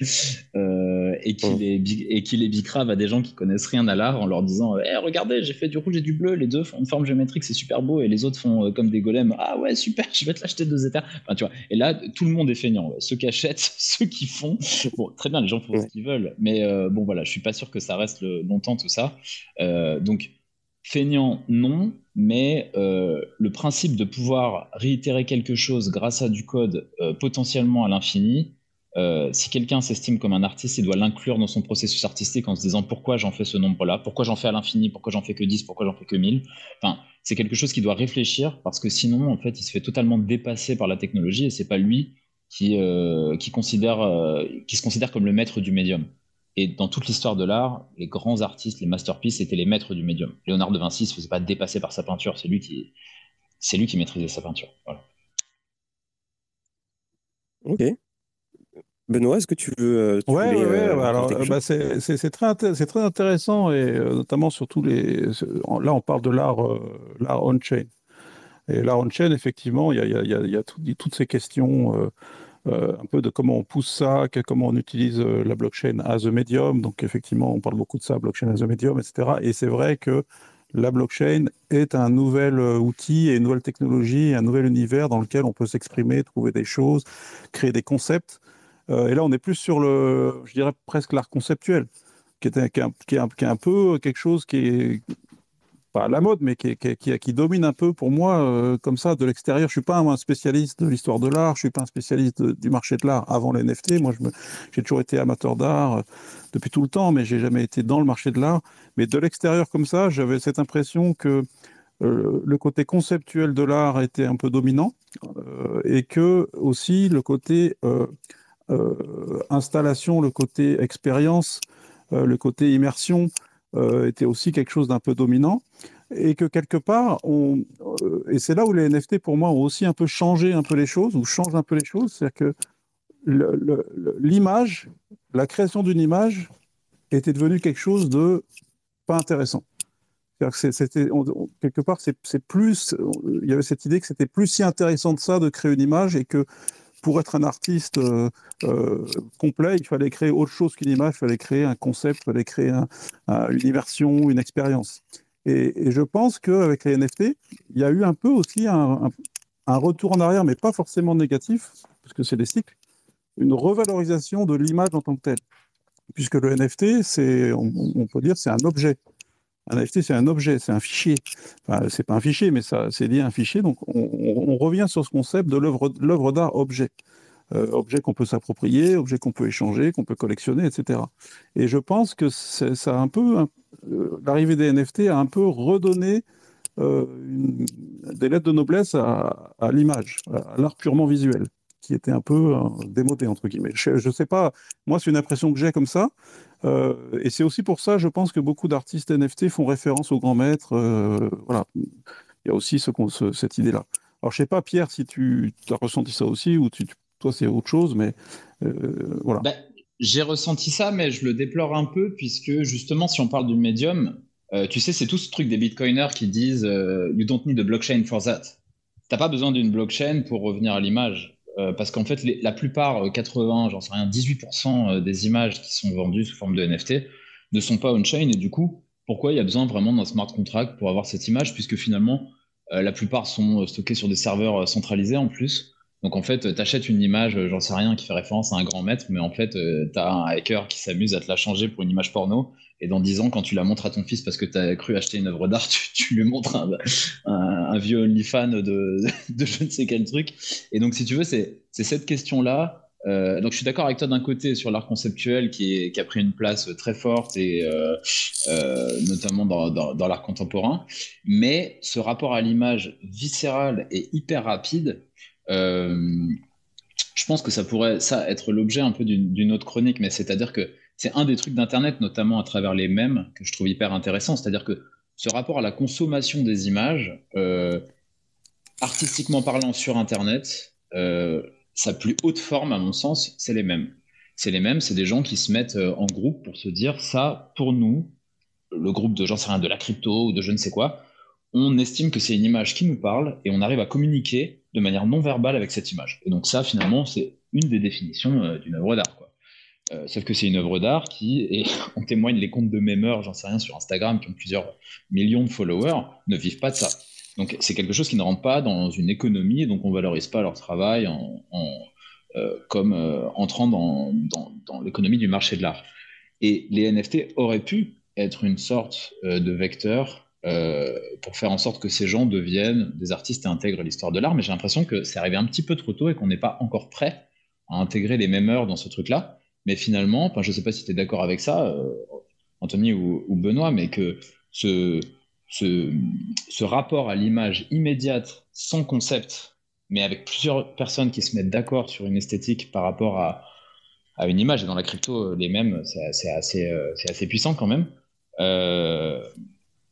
euh, et, qui les, et qui les bicravent à des gens qui connaissent rien à l'art en leur disant hey, eh, Regardez, j'ai fait du rouge et du bleu, les deux font une forme géométrique, c'est super beau, et les autres font euh, comme des golems Ah ouais, super, je vais te l'acheter deux états. Enfin, tu vois. Et là, tout le monde est feignant. Ceux qui achètent, ceux qui font. Bon, très bien, les gens font ce qu'ils veulent, mais euh, bon, voilà, je suis pas sûr que ça reste longtemps tout ça. donc, feignant, non, mais euh, le principe de pouvoir réitérer quelque chose grâce à du code euh, potentiellement à l'infini, euh, si quelqu'un s'estime comme un artiste, il doit l'inclure dans son processus artistique en se disant pourquoi j'en fais ce nombre-là, pourquoi j'en fais à l'infini, pourquoi j'en fais que 10, pourquoi j'en fais que 1000. Enfin, c'est quelque chose qu'il doit réfléchir parce que sinon, en fait, il se fait totalement dépasser par la technologie et c'est pas lui qui, qui, considère, qui se considère comme le maître du médium. Et dans toute l'histoire de l'art, les grands artistes, les masterpieces, étaient les maîtres du médium. Léonard de Vinci ne se faisait pas dépasser par sa peinture, c'est lui qui, c'est lui qui maîtrisait sa peinture. Ok. Benoît, est-ce que tu veux. Euh, tu ouais, ouais, euh, alors bah, c'est, très, c'est très intéressant, et euh, notamment sur tous les. Là, on parle de l'art, l'art on-chain. Et l'art on-chain, effectivement, il y a, y a, y a toutes ces questions un peu de comment on pousse ça, comment on utilise la blockchain as a medium. Donc effectivement, on parle beaucoup de ça, blockchain as a medium, etc. Et c'est vrai que la blockchain est un nouvel outil et une nouvelle technologie, un nouvel univers dans lequel on peut s'exprimer, trouver des choses, créer des concepts. Et là, on est plus sur le, je dirais presque l'art conceptuel, qui est, qui, qui est un peu quelque chose qui est, pas à la mode, mais qui, qui, qui, domine un peu pour moi, euh, comme ça, de l'extérieur. Je suis pas un spécialiste de l'histoire de l'art, je suis pas un spécialiste du marché de l'art avant les NFT. Moi, j'ai toujours été amateur d'art euh, depuis tout le temps, mais j'ai jamais été dans le marché de l'art. Mais de l'extérieur, comme ça, j'avais cette impression que euh, le côté conceptuel de l'art était un peu dominant et que aussi le côté installation, le côté expérience, le côté immersion, euh, était aussi quelque chose d'un peu dominant et que quelque part, on, euh, et c'est là où les NFT pour moi ont aussi un peu changé un peu les choses, ou changent un peu les choses, c'est-à-dire que l'image, la création d'une image était devenue quelque chose de pas intéressant. C'était quelque part, c'est plus, il y avait cette idée que c'était plus si intéressant de ça de créer une image et que pour être un artiste euh, euh, complet, il fallait créer autre chose qu'une image, il fallait créer un concept, il fallait créer une immersion, une expérience. Et, je pense qu'avec les NFT, il y a eu un peu aussi un, retour en arrière, mais pas forcément négatif, parce que c'est des cycles, une revalorisation de l'image en tant que telle. Puisque le NFT, on peut dire, c'est un objet. Un NFT, c'est un objet, c'est un fichier. Enfin, c'est pas un fichier, mais c'est lié à un fichier. Donc, on, revient sur ce concept de l'œuvre d'art objet. Euh, objet qu'on peut s'approprier, objet qu'on peut échanger, qu'on peut collectionner, etc. Et je pense que ça un peu, euh, l'arrivée des NFT a un peu redonné euh, des lettres de noblesse à, à l'image, à l'art purement visuel qui était un peu démodé, entre guillemets. Je ne sais pas, moi, c'est une impression que j'ai comme ça. Euh, et c'est aussi pour ça, je pense que beaucoup d'artistes NFT font référence aux grands maîtres. Euh, voilà, il y a aussi ce, cette idée-là. Alors, je sais pas, Pierre, si tu as ressenti ça aussi, ou tu, toi, c'est autre chose, mais euh, voilà. Ben, j'ai ressenti ça, mais je le déplore un peu, puisque justement, si on parle du médium, tu sais, c'est tout ce truc des bitcoiners qui disent You don't need a blockchain for that. T'as pas besoin d'une blockchain pour revenir à l'image. Euh, parce qu'en fait, la plupart, 80, euh, j'en sais rien, 18% euh, des images qui sont vendues sous forme de NFT ne sont pas on-chain. Et du coup, pourquoi il y a besoin vraiment d'un smart contract pour avoir cette image? Puisque finalement, la plupart sont stockées sur des serveurs centralisés en plus. Donc en fait, tu achètes une image, j'en sais rien, qui fait référence à un grand maître, mais en fait, tu as un hacker qui s'amuse à te la changer pour une image porno. Et dans 10 ans, quand tu la montres à ton fils parce que tu as cru acheter une œuvre d'art, tu, lui montres un, un, vieux OnlyFan de, je ne sais quel truc. Et donc, si tu veux, c'est cette question-là Euh, donc je suis d'accord avec toi d'un côté sur l'art conceptuel qui, a pris une place très forte et euh, euh, notamment dans, l'art contemporain, mais ce rapport à l'image viscérale et hyper rapide, je pense que ça pourrait être l'objet un peu d'une autre chronique, mais c'est-à-dire que c'est un des trucs d'Internet, notamment à travers les mèmes, que je trouve hyper intéressant, c'est-à-dire que ce rapport à la consommation des images, artistiquement parlant sur Internet, sa plus haute forme, à mon sens, c'est les mêmes. C'est les mêmes, c'est des gens qui se mettent euh, en groupe pour se dire ça, pour nous, le groupe de, j'en sais rien, de la crypto ou de je ne sais quoi, on estime que c'est une image qui nous parle et on arrive à communiquer de manière non verbale avec cette image. Et donc ça, finalement, c'est une des définitions euh, d'une œuvre d'art. Euh, sauf que c'est une œuvre d'art qui, et on témoigne les comptes de mémeurs, j'en sais rien, sur Instagram, qui ont plusieurs millions de followers, ne vivent pas de ça. Donc c'est quelque chose qui ne rentre pas dans une économie, et donc on ne valorise pas leur travail en, euh, comme euh, entrant dans, dans, l'économie du marché de l'art. Et les NFT auraient pu être une sorte de vecteur pour faire en sorte que ces gens deviennent des artistes et intègrent l'histoire de l'art, mais j'ai l'impression que c'est arrivé un petit peu trop tôt et qu'on n'est pas encore prêt à intégrer les mêmes dans ce truc-là. Mais finalement, je ne sais pas si tu es d'accord avec ça, Anthony ou, Benoît, mais que ce, rapport à l'image immédiate, sans concept, mais avec plusieurs personnes qui se mettent d'accord sur une esthétique par rapport à, une image, et dans la crypto, les mêmes, c'est assez, euh, puissant quand même. Euh,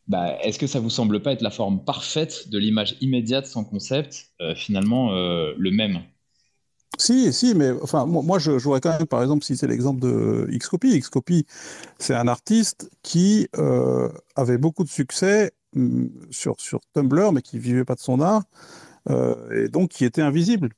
bah, est-ce que ça vous semble pas être la forme parfaite de l'image immédiate sans concept, euh, finalement le même? Si, si, mais enfin, moi, je, jouerais quand même, par exemple, si c'est l'exemple de Xcopy. Xcopy, c'est un artiste qui euh, avait beaucoup de succès mm, sur, sur Tumblr, mais qui vivait pas de son art, euh, et donc qui était invisible.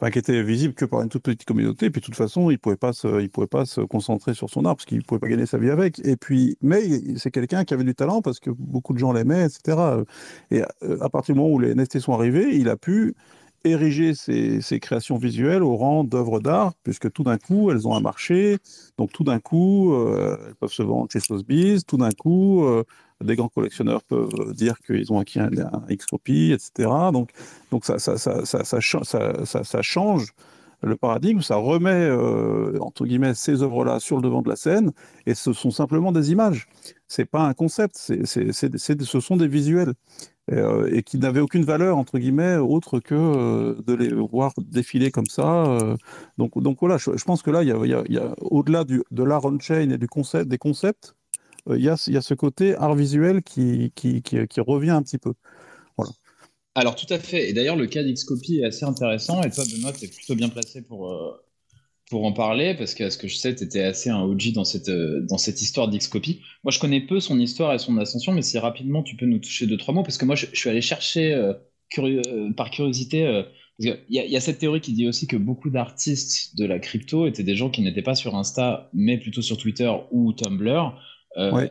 Enfin, qui était visible que par une toute petite communauté, et puis de toute façon, il pouvait pas pouvait pas se concentrer sur son art parce qu'il pouvait pas gagner sa vie avec. Et puis, mais c'est quelqu'un qui avait du talent parce que beaucoup de gens l'aimaient, etc. Et euh, à partir du moment où les NFT sont arrivés, il a pu ériger ces, créations visuelles au rang d'œuvres d'art, puisque tout d'un coup, elles ont un marché, donc tout d'un coup, euh, elles peuvent se vendre chez Sotheby's, tout d'un coup, euh, des grands collectionneurs peuvent dire qu'ils ont acquis un, X-copy, etc. Donc, donc ça, ça, ça, ça, change le paradigme, ça remet, euh, entre guillemets, ces œuvres-là sur le devant de la scène, et ce sont simplement des images. C'est pas un concept, c'est, ce sont des visuels. Euh, et, qui n'avaient aucune valeur, entre guillemets, autre que euh, de les voir défiler comme ça. Donc, donc voilà, je, pense que là, il y a, au-delà de l'art on-chain et du concept, des concepts, il y, a, y a ce côté art visuel qui, qui, qui, qui revient un petit peu. Alors tout à fait. Et d'ailleurs, le cas d'Xcopy est assez intéressant. Et toi, Benoît, tu es plutôt bien placé pour, pour en parler, parce que ce que je sais, tu étais assez un OG dans cette, euh, dans cette histoire d'Xcopy. Moi, je connais peu son histoire et son ascension, mais si rapidement tu peux nous toucher deux, trois mots, parce que moi, je, suis allé chercher euh, euh, par curiosité. il y, a cette théorie qui dit aussi que beaucoup d'artistes de la crypto étaient des gens qui n'étaient pas sur Insta, mais plutôt sur Twitter ou Tumblr.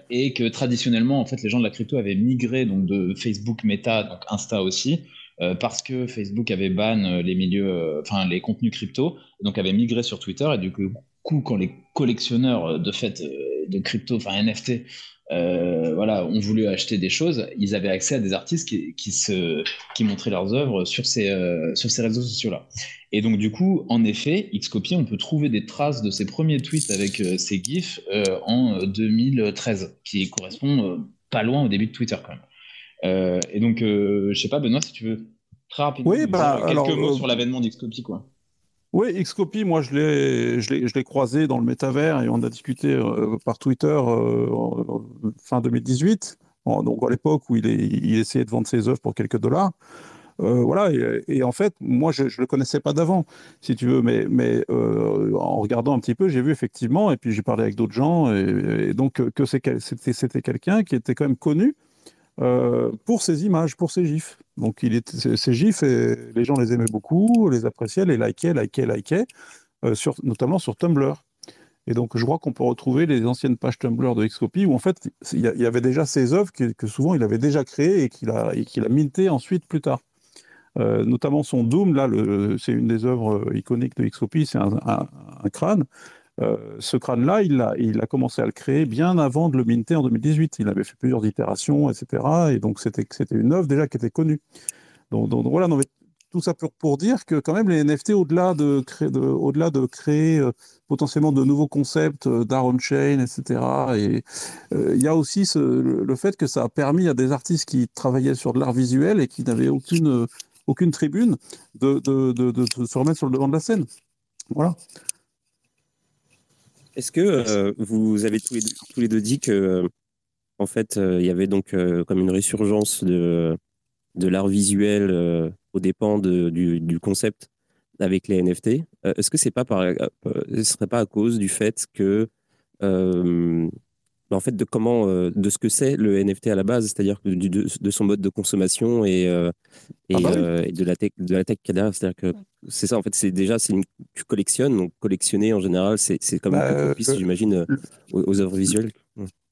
Et que traditionnellement, en fait, les gens de la crypto avaient migré donc de Facebook Meta, donc Insta aussi, euh, parce que Facebook avait ban euh, les milieux, euh, enfin les contenus crypto, donc avait migré sur Twitter et du coup quand les collectionneurs de fait de crypto, enfin NFT, voilà, ont voulu acheter des choses, ils avaient accès à des artistes qui, qui, se, qui montraient leurs œuvres sur ces, sur ces réseaux sociaux-là. Et donc, du coup, en effet, Xcopy, on peut trouver des traces de ses premiers tweets avec ses GIFs en 2013, qui correspond pas loin au début de Twitter quand même. Euh, et donc, euh, je sais pas, Benoît, si tu veux très rapidement oui, bah, quelques mots euh, sur l'avènement d'Xcopy, quoi. Oui, Xcopy, moi je l'ai, je l'ai, croisé dans le métavers et on a discuté par Twitter fin 2018, donc à l'époque où il, il, essayait de vendre ses œuvres pour quelques dollars. Voilà, et, en fait, moi je ne le connaissais pas d'avant, si tu veux, mais, mais en regardant un petit peu, j'ai vu effectivement, et puis j'ai parlé avec d'autres gens, et, donc que c'était, quelqu'un qui était quand même connu euh, pour ces images, pour ces gifs. Donc est, ces gifs, et les gens les aimaient beaucoup, les appréciaient, les likaient, likaient, likaient, euh, sur, notamment sur Tumblr. Et donc je crois qu'on peut retrouver les anciennes pages Tumblr de Xcopy où en fait il y, avait déjà ces œuvres que, souvent il avait déjà créées et qu'il a, qu'il a ensuite plus tard. Euh, notamment son Doom, là, c'est une des œuvres iconiques de Xcopy, c'est un, crâne. Euh, ce crâne-là, il a, il a commencé à le créer bien avant de le minter en 2018. Il avait fait plusieurs itérations, etc. Et donc, c'était une œuvre déjà qui était connue. Donc, voilà, tout ça pour, pour, dire que quand même les NFT, au-delà de, créer, de, au-delà de créer euh, potentiellement de nouveaux concepts euh, d'art on-chain, etc., et il y a aussi le fait que ça a permis à des artistes qui travaillaient sur de l'art visuel et qui n'avaient aucune, aucune tribune de, de, de, de, se remettre sur le devant de la scène. Voilà. Est-ce que vous avez tous les, deux dit que en fait, il y avait donc comme une résurgence de, de l'art visuel euh, aux dépens du, concept avec les NFT. Euh, est-ce que c'est pas par, euh, ce serait pas à cause du fait que en fait de comment de ce que c'est le NFT à la base, c'est-à-dire de, de, son mode de consommation et, et, ah bah de la tech de la tech qu'il c'est-à-dire que c'est ça en fait, c'est déjà c'est une, tu collectionnes donc collectionner en général c'est c'est comme bah, propice j'imagine aux, œuvres visuelles.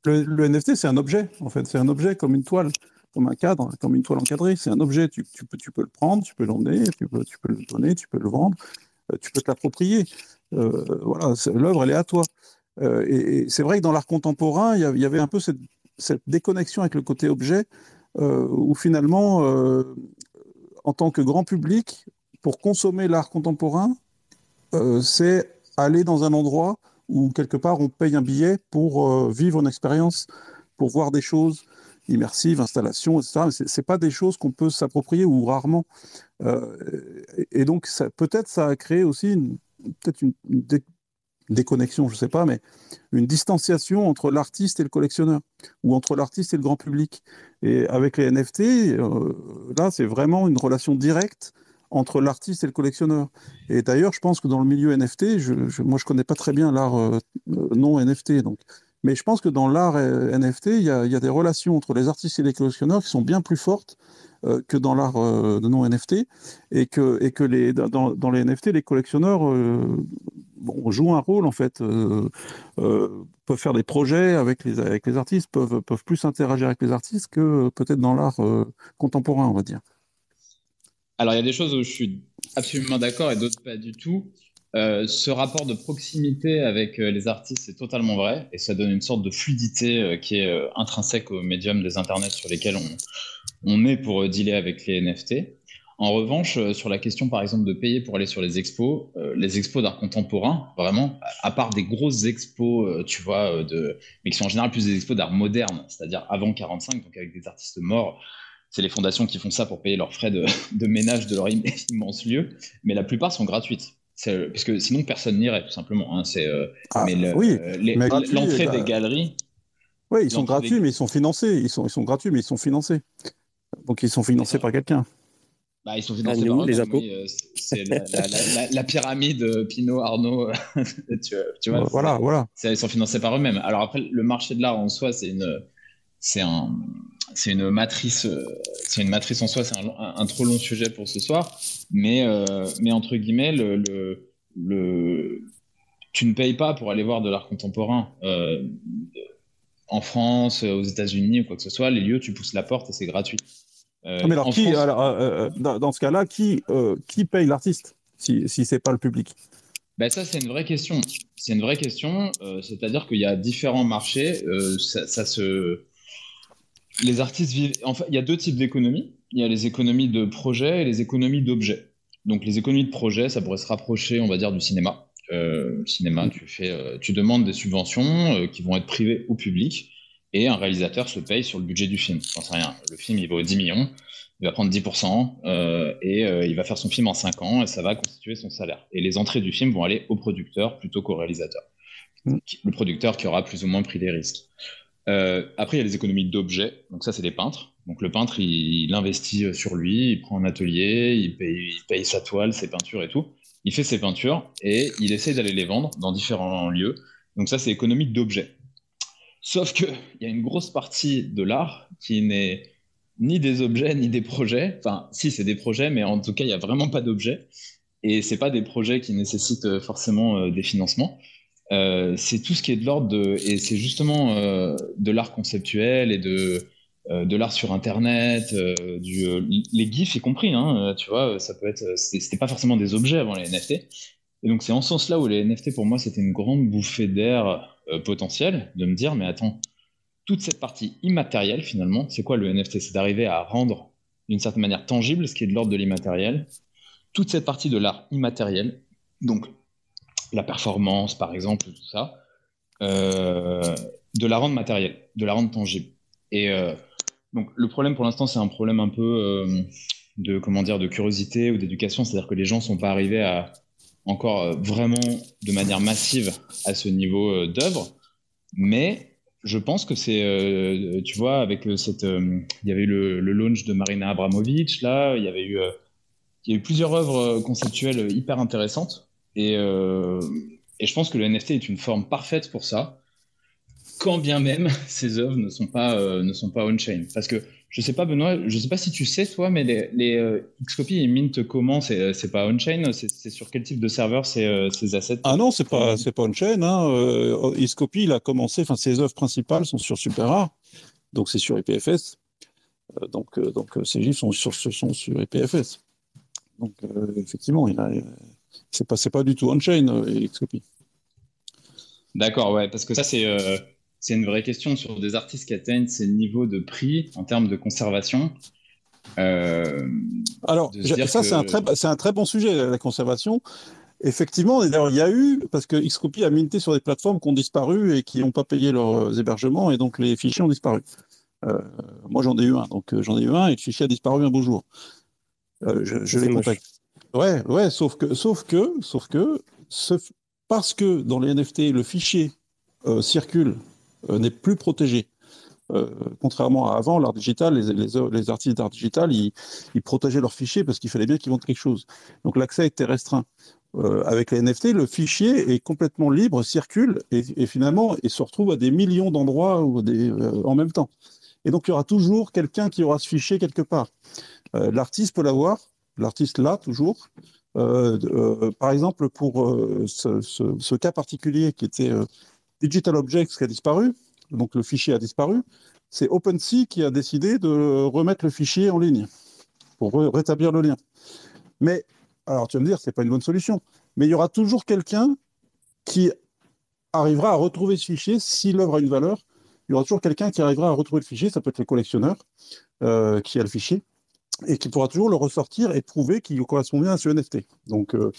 Le, le NFT c'est un objet en fait, c'est un objet comme une toile comme un cadre, comme une toile encadrée. C'est un objet, tu, peux, tu peux le prendre, tu peux l'emmener, tu peux, tu peux le donner, tu peux le vendre, euh, tu peux. Euh, voilà, l'œuvre, elle est à toi. Euh, et, c'est vrai que dans l'art contemporain, il y, avait un peu cette, déconnexion avec le côté objet, où finalement, en tant que grand public, pour consommer l'art contemporain, c'est aller dans un endroit où quelque part on paye un billet pour vivre une expérience, pour voir des choses, immersive, installation, etc. Ce n'est pas des choses qu'on peut s'approprier ou rarement. Euh, et donc, peut-être ça a créé aussi peut-être une, déconnexion, je ne sais pas, mais une distanciation entre l'artiste et le collectionneur, ou entre l'artiste et le grand public. Et avec les NFT, euh, là, c'est vraiment une relation directe entre l'artiste et le collectionneur. Et d'ailleurs, je pense que dans le milieu NFT, moi, je ne connais pas très bien l'art euh, non NFT, donc mais je pense que dans l'art euh, NFT, il y, a, des relations entre les artistes et les collectionneurs qui sont bien plus fortes euh, que dans l'art euh, non NFT. Et que, dans, les NFT, les collectionneurs jouent un rôle, en fait, peuvent faire des projets avec les, avec les artistes, peuvent, peuvent plus interagir avec les artistes que peut-être dans l'art contemporain, on va dire. Alors, il y a des choses où je suis absolument d'accord et d'autres pas du tout. Euh, ce rapport de proximité avec euh, les artistes, c'est totalement vrai, et ça donne une sorte de fluidité euh, qui est intrinsèque au médium des internets sur lesquels on, on est pour dealer avec les NFT. En revanche, sur la question par exemple de payer pour aller sur les expos, les expos d'art contemporain, vraiment, à part des grosses expos, tu vois, de, mais qui sont en général plus des expos d'art moderne, c'est-à-dire avant 45, donc avec des artistes morts, c'est les fondations qui font ça pour payer leurs frais de, de ménage de leur immense lieu, mais la plupart sont gratuites parce que sinon personne n'irait tout simplement. Hein, c'est euh, ah, mais oui, l'entrée des galeries. Oui, ils sont gratuits, mais ils sont financés. Ils sont, ils sont gratuits, mais ils sont financés. Donc ils sont financés par quelqu'un. Bah, ils sont financés par les impôts. Euh, c'est la, pyramide euh, Pinot, Arnaud. tu, vois, voilà, voilà. Ils sont financés par eux-mêmes. Alors après, le marché de l'art en soi, c'est une, c'est un, c'est une matrice, c'est une matrice en soi. C'est un, trop long sujet pour ce soir. Mais, euh, mais entre guillemets, le, le, tu ne payes pas pour aller voir de l'art contemporain. Euh, en France, aux États-Unis ou quoi que ce soit, les lieux, tu pousses la porte et c'est gratuit. Euh, mais alors, qui, dans, ce cas-là, qui, qui paye l'artiste si, si ce n'est pas le public? Ben ça, c'est une vraie question. C'est une vraie question. C'est-à-dire qu'il y a différents marchés. Ça, ça, se... Les artistes vivent. Enfin, il y a deux types d'économies il y a les économies de projet et les économies d'objets. Donc les économies de projet, ça pourrait se rapprocher, on va dire, du cinéma. Euh, le cinéma, tu, fais, euh, tu demandes des subventions euh, qui vont être privées au public et un réalisateur se paye sur le budget du film. Je sais rien. Le film, il vaut 10 millions, il va prendre 10% et il va faire son film en 5 ans et ça va constituer son salaire. Et les entrées du film vont aller au producteur plutôt qu'au réalisateur. Mm. Le producteur qui aura plus ou moins pris des risques. après, il y a les économies d'objets. Donc ça, c'est les peintres. Donc le peintre, il, investit euh, sur lui, il prend un atelier, il paye, sa toile, ses peintures et tout. Il fait ses peintures et il essaie d'aller les vendre dans différents lieux. Donc ça, c'est économique d'objets. Sauf qu'il y a une grosse partie de l'art qui n'est ni des objets ni des projets. Enfin, si, c'est des projets, mais en tout cas, il n'y a vraiment pas d'objets. Et ce pas des projets qui nécessitent euh, forcément euh, des financements. c'est tout ce qui est de l'ordre de... Et c'est justement de l'art conceptuel et de euh, de l'art sur Internet, euh, euh, les GIFs y compris, hein, tu vois, ça peut être, c'était pas forcément des objets avant les NFT. Et donc c'est en ce sens-là où les NFT pour moi c'était une grande bouffée d'air potentiel de me dire mais attends, toute cette partie immatérielle finalement, c'est quoi le NFT C'est d'arriver à rendre d'une certaine manière tangible ce qui est de l'ordre de l'immatériel. toute cette partie de l'art immatériel, donc la performance par exemple, tout ça, euh, de la rendre matérielle, de la rendre tangible. Et euh, donc le problème pour l'instant, c'est un problème un peu euh, de comment dire, de curiosité ou d'éducation, c'est-à-dire que les gens sont pas arrivés à encore vraiment de manière massive à ce niveau d'œuvre, mais je pense que c'est, tu vois, avec cette, il y avait eu le, le, launch de Marina Abramovic là, il y avait eu, il y a eu plusieurs œuvres conceptuelles hyper intéressantes. Et et je pense que le NFT est une forme parfaite pour ça, quand bien même ces œuvres ne sont pas, euh, ne sont pas on-chain. Parce que je sais pas, Benoît, je sais pas si tu sais, toi, mais les, les euh, Xcopy et Mint comment C'est euh, pas on-chain? C'est sur quel type de serveur ces, ces assets? Ah non, c'est pas, pas on-chain. Hein. Xcopy, il a commencé, enfin, ses œuvres principales sont sur SuperRare, donc c'est sur IPFS. donc, donc ces GIFs sont sur, sont sur IPFS. Donc, effectivement, il a c'est pas, pas du tout on-chain, Xcopy. D'accord, ouais, parce que ça, c'est c'est une vraie question sur des artistes qui atteignent ces niveaux de prix en termes de conservation. Euh, Alors, ça, c'est un, très, un très bon sujet, la conservation. Effectivement, d'ailleurs, il y a eu, parce que Xcopy a minté sur des plateformes qui ont disparu et qui n'ont pas payé leurs hébergements, et donc les fichiers ont disparu. moi, j'en ai eu un, donc j'en ai eu un, et le fichier a disparu un beau jour. je, je l'ai contacté. Ouais, ouais, sauf que, sauf que, sauf que, parce que dans les NFT, le fichier euh, circule, euh, n'est plus protégé. Euh, contrairement à avant, l'art digital, les, les, artistes d'art digital, ils, protégeaient leur fichier parce qu'il fallait bien qu'ils vendent quelque chose. Donc l'accès était restreint. avec les NFT, le fichier est complètement libre, circule et, finalement, il se retrouve à des millions d'endroits en même temps. Et donc il y aura toujours quelqu'un qui aura ce fichier quelque part. L'artiste peut l'avoir, l'artiste là toujours. Euh, euh, par exemple, pour euh, ce, cas particulier qui était Digital Objects qui a disparu, donc le fichier a disparu, c'est OpenSea qui a décidé de remettre le fichier en ligne pour rétablir le lien. Mais, alors tu vas me dire, c'est pas une bonne solution, mais il y aura toujours quelqu'un qui arrivera à retrouver ce fichier si l'œuvre a une valeur. Il y aura toujours quelqu'un qui arrivera à retrouver le fichier, ça peut être le collectionneur qui a le fichier, et qui pourra toujours le ressortir et prouver qu'il correspond bien à ce NFT. Donc, euh,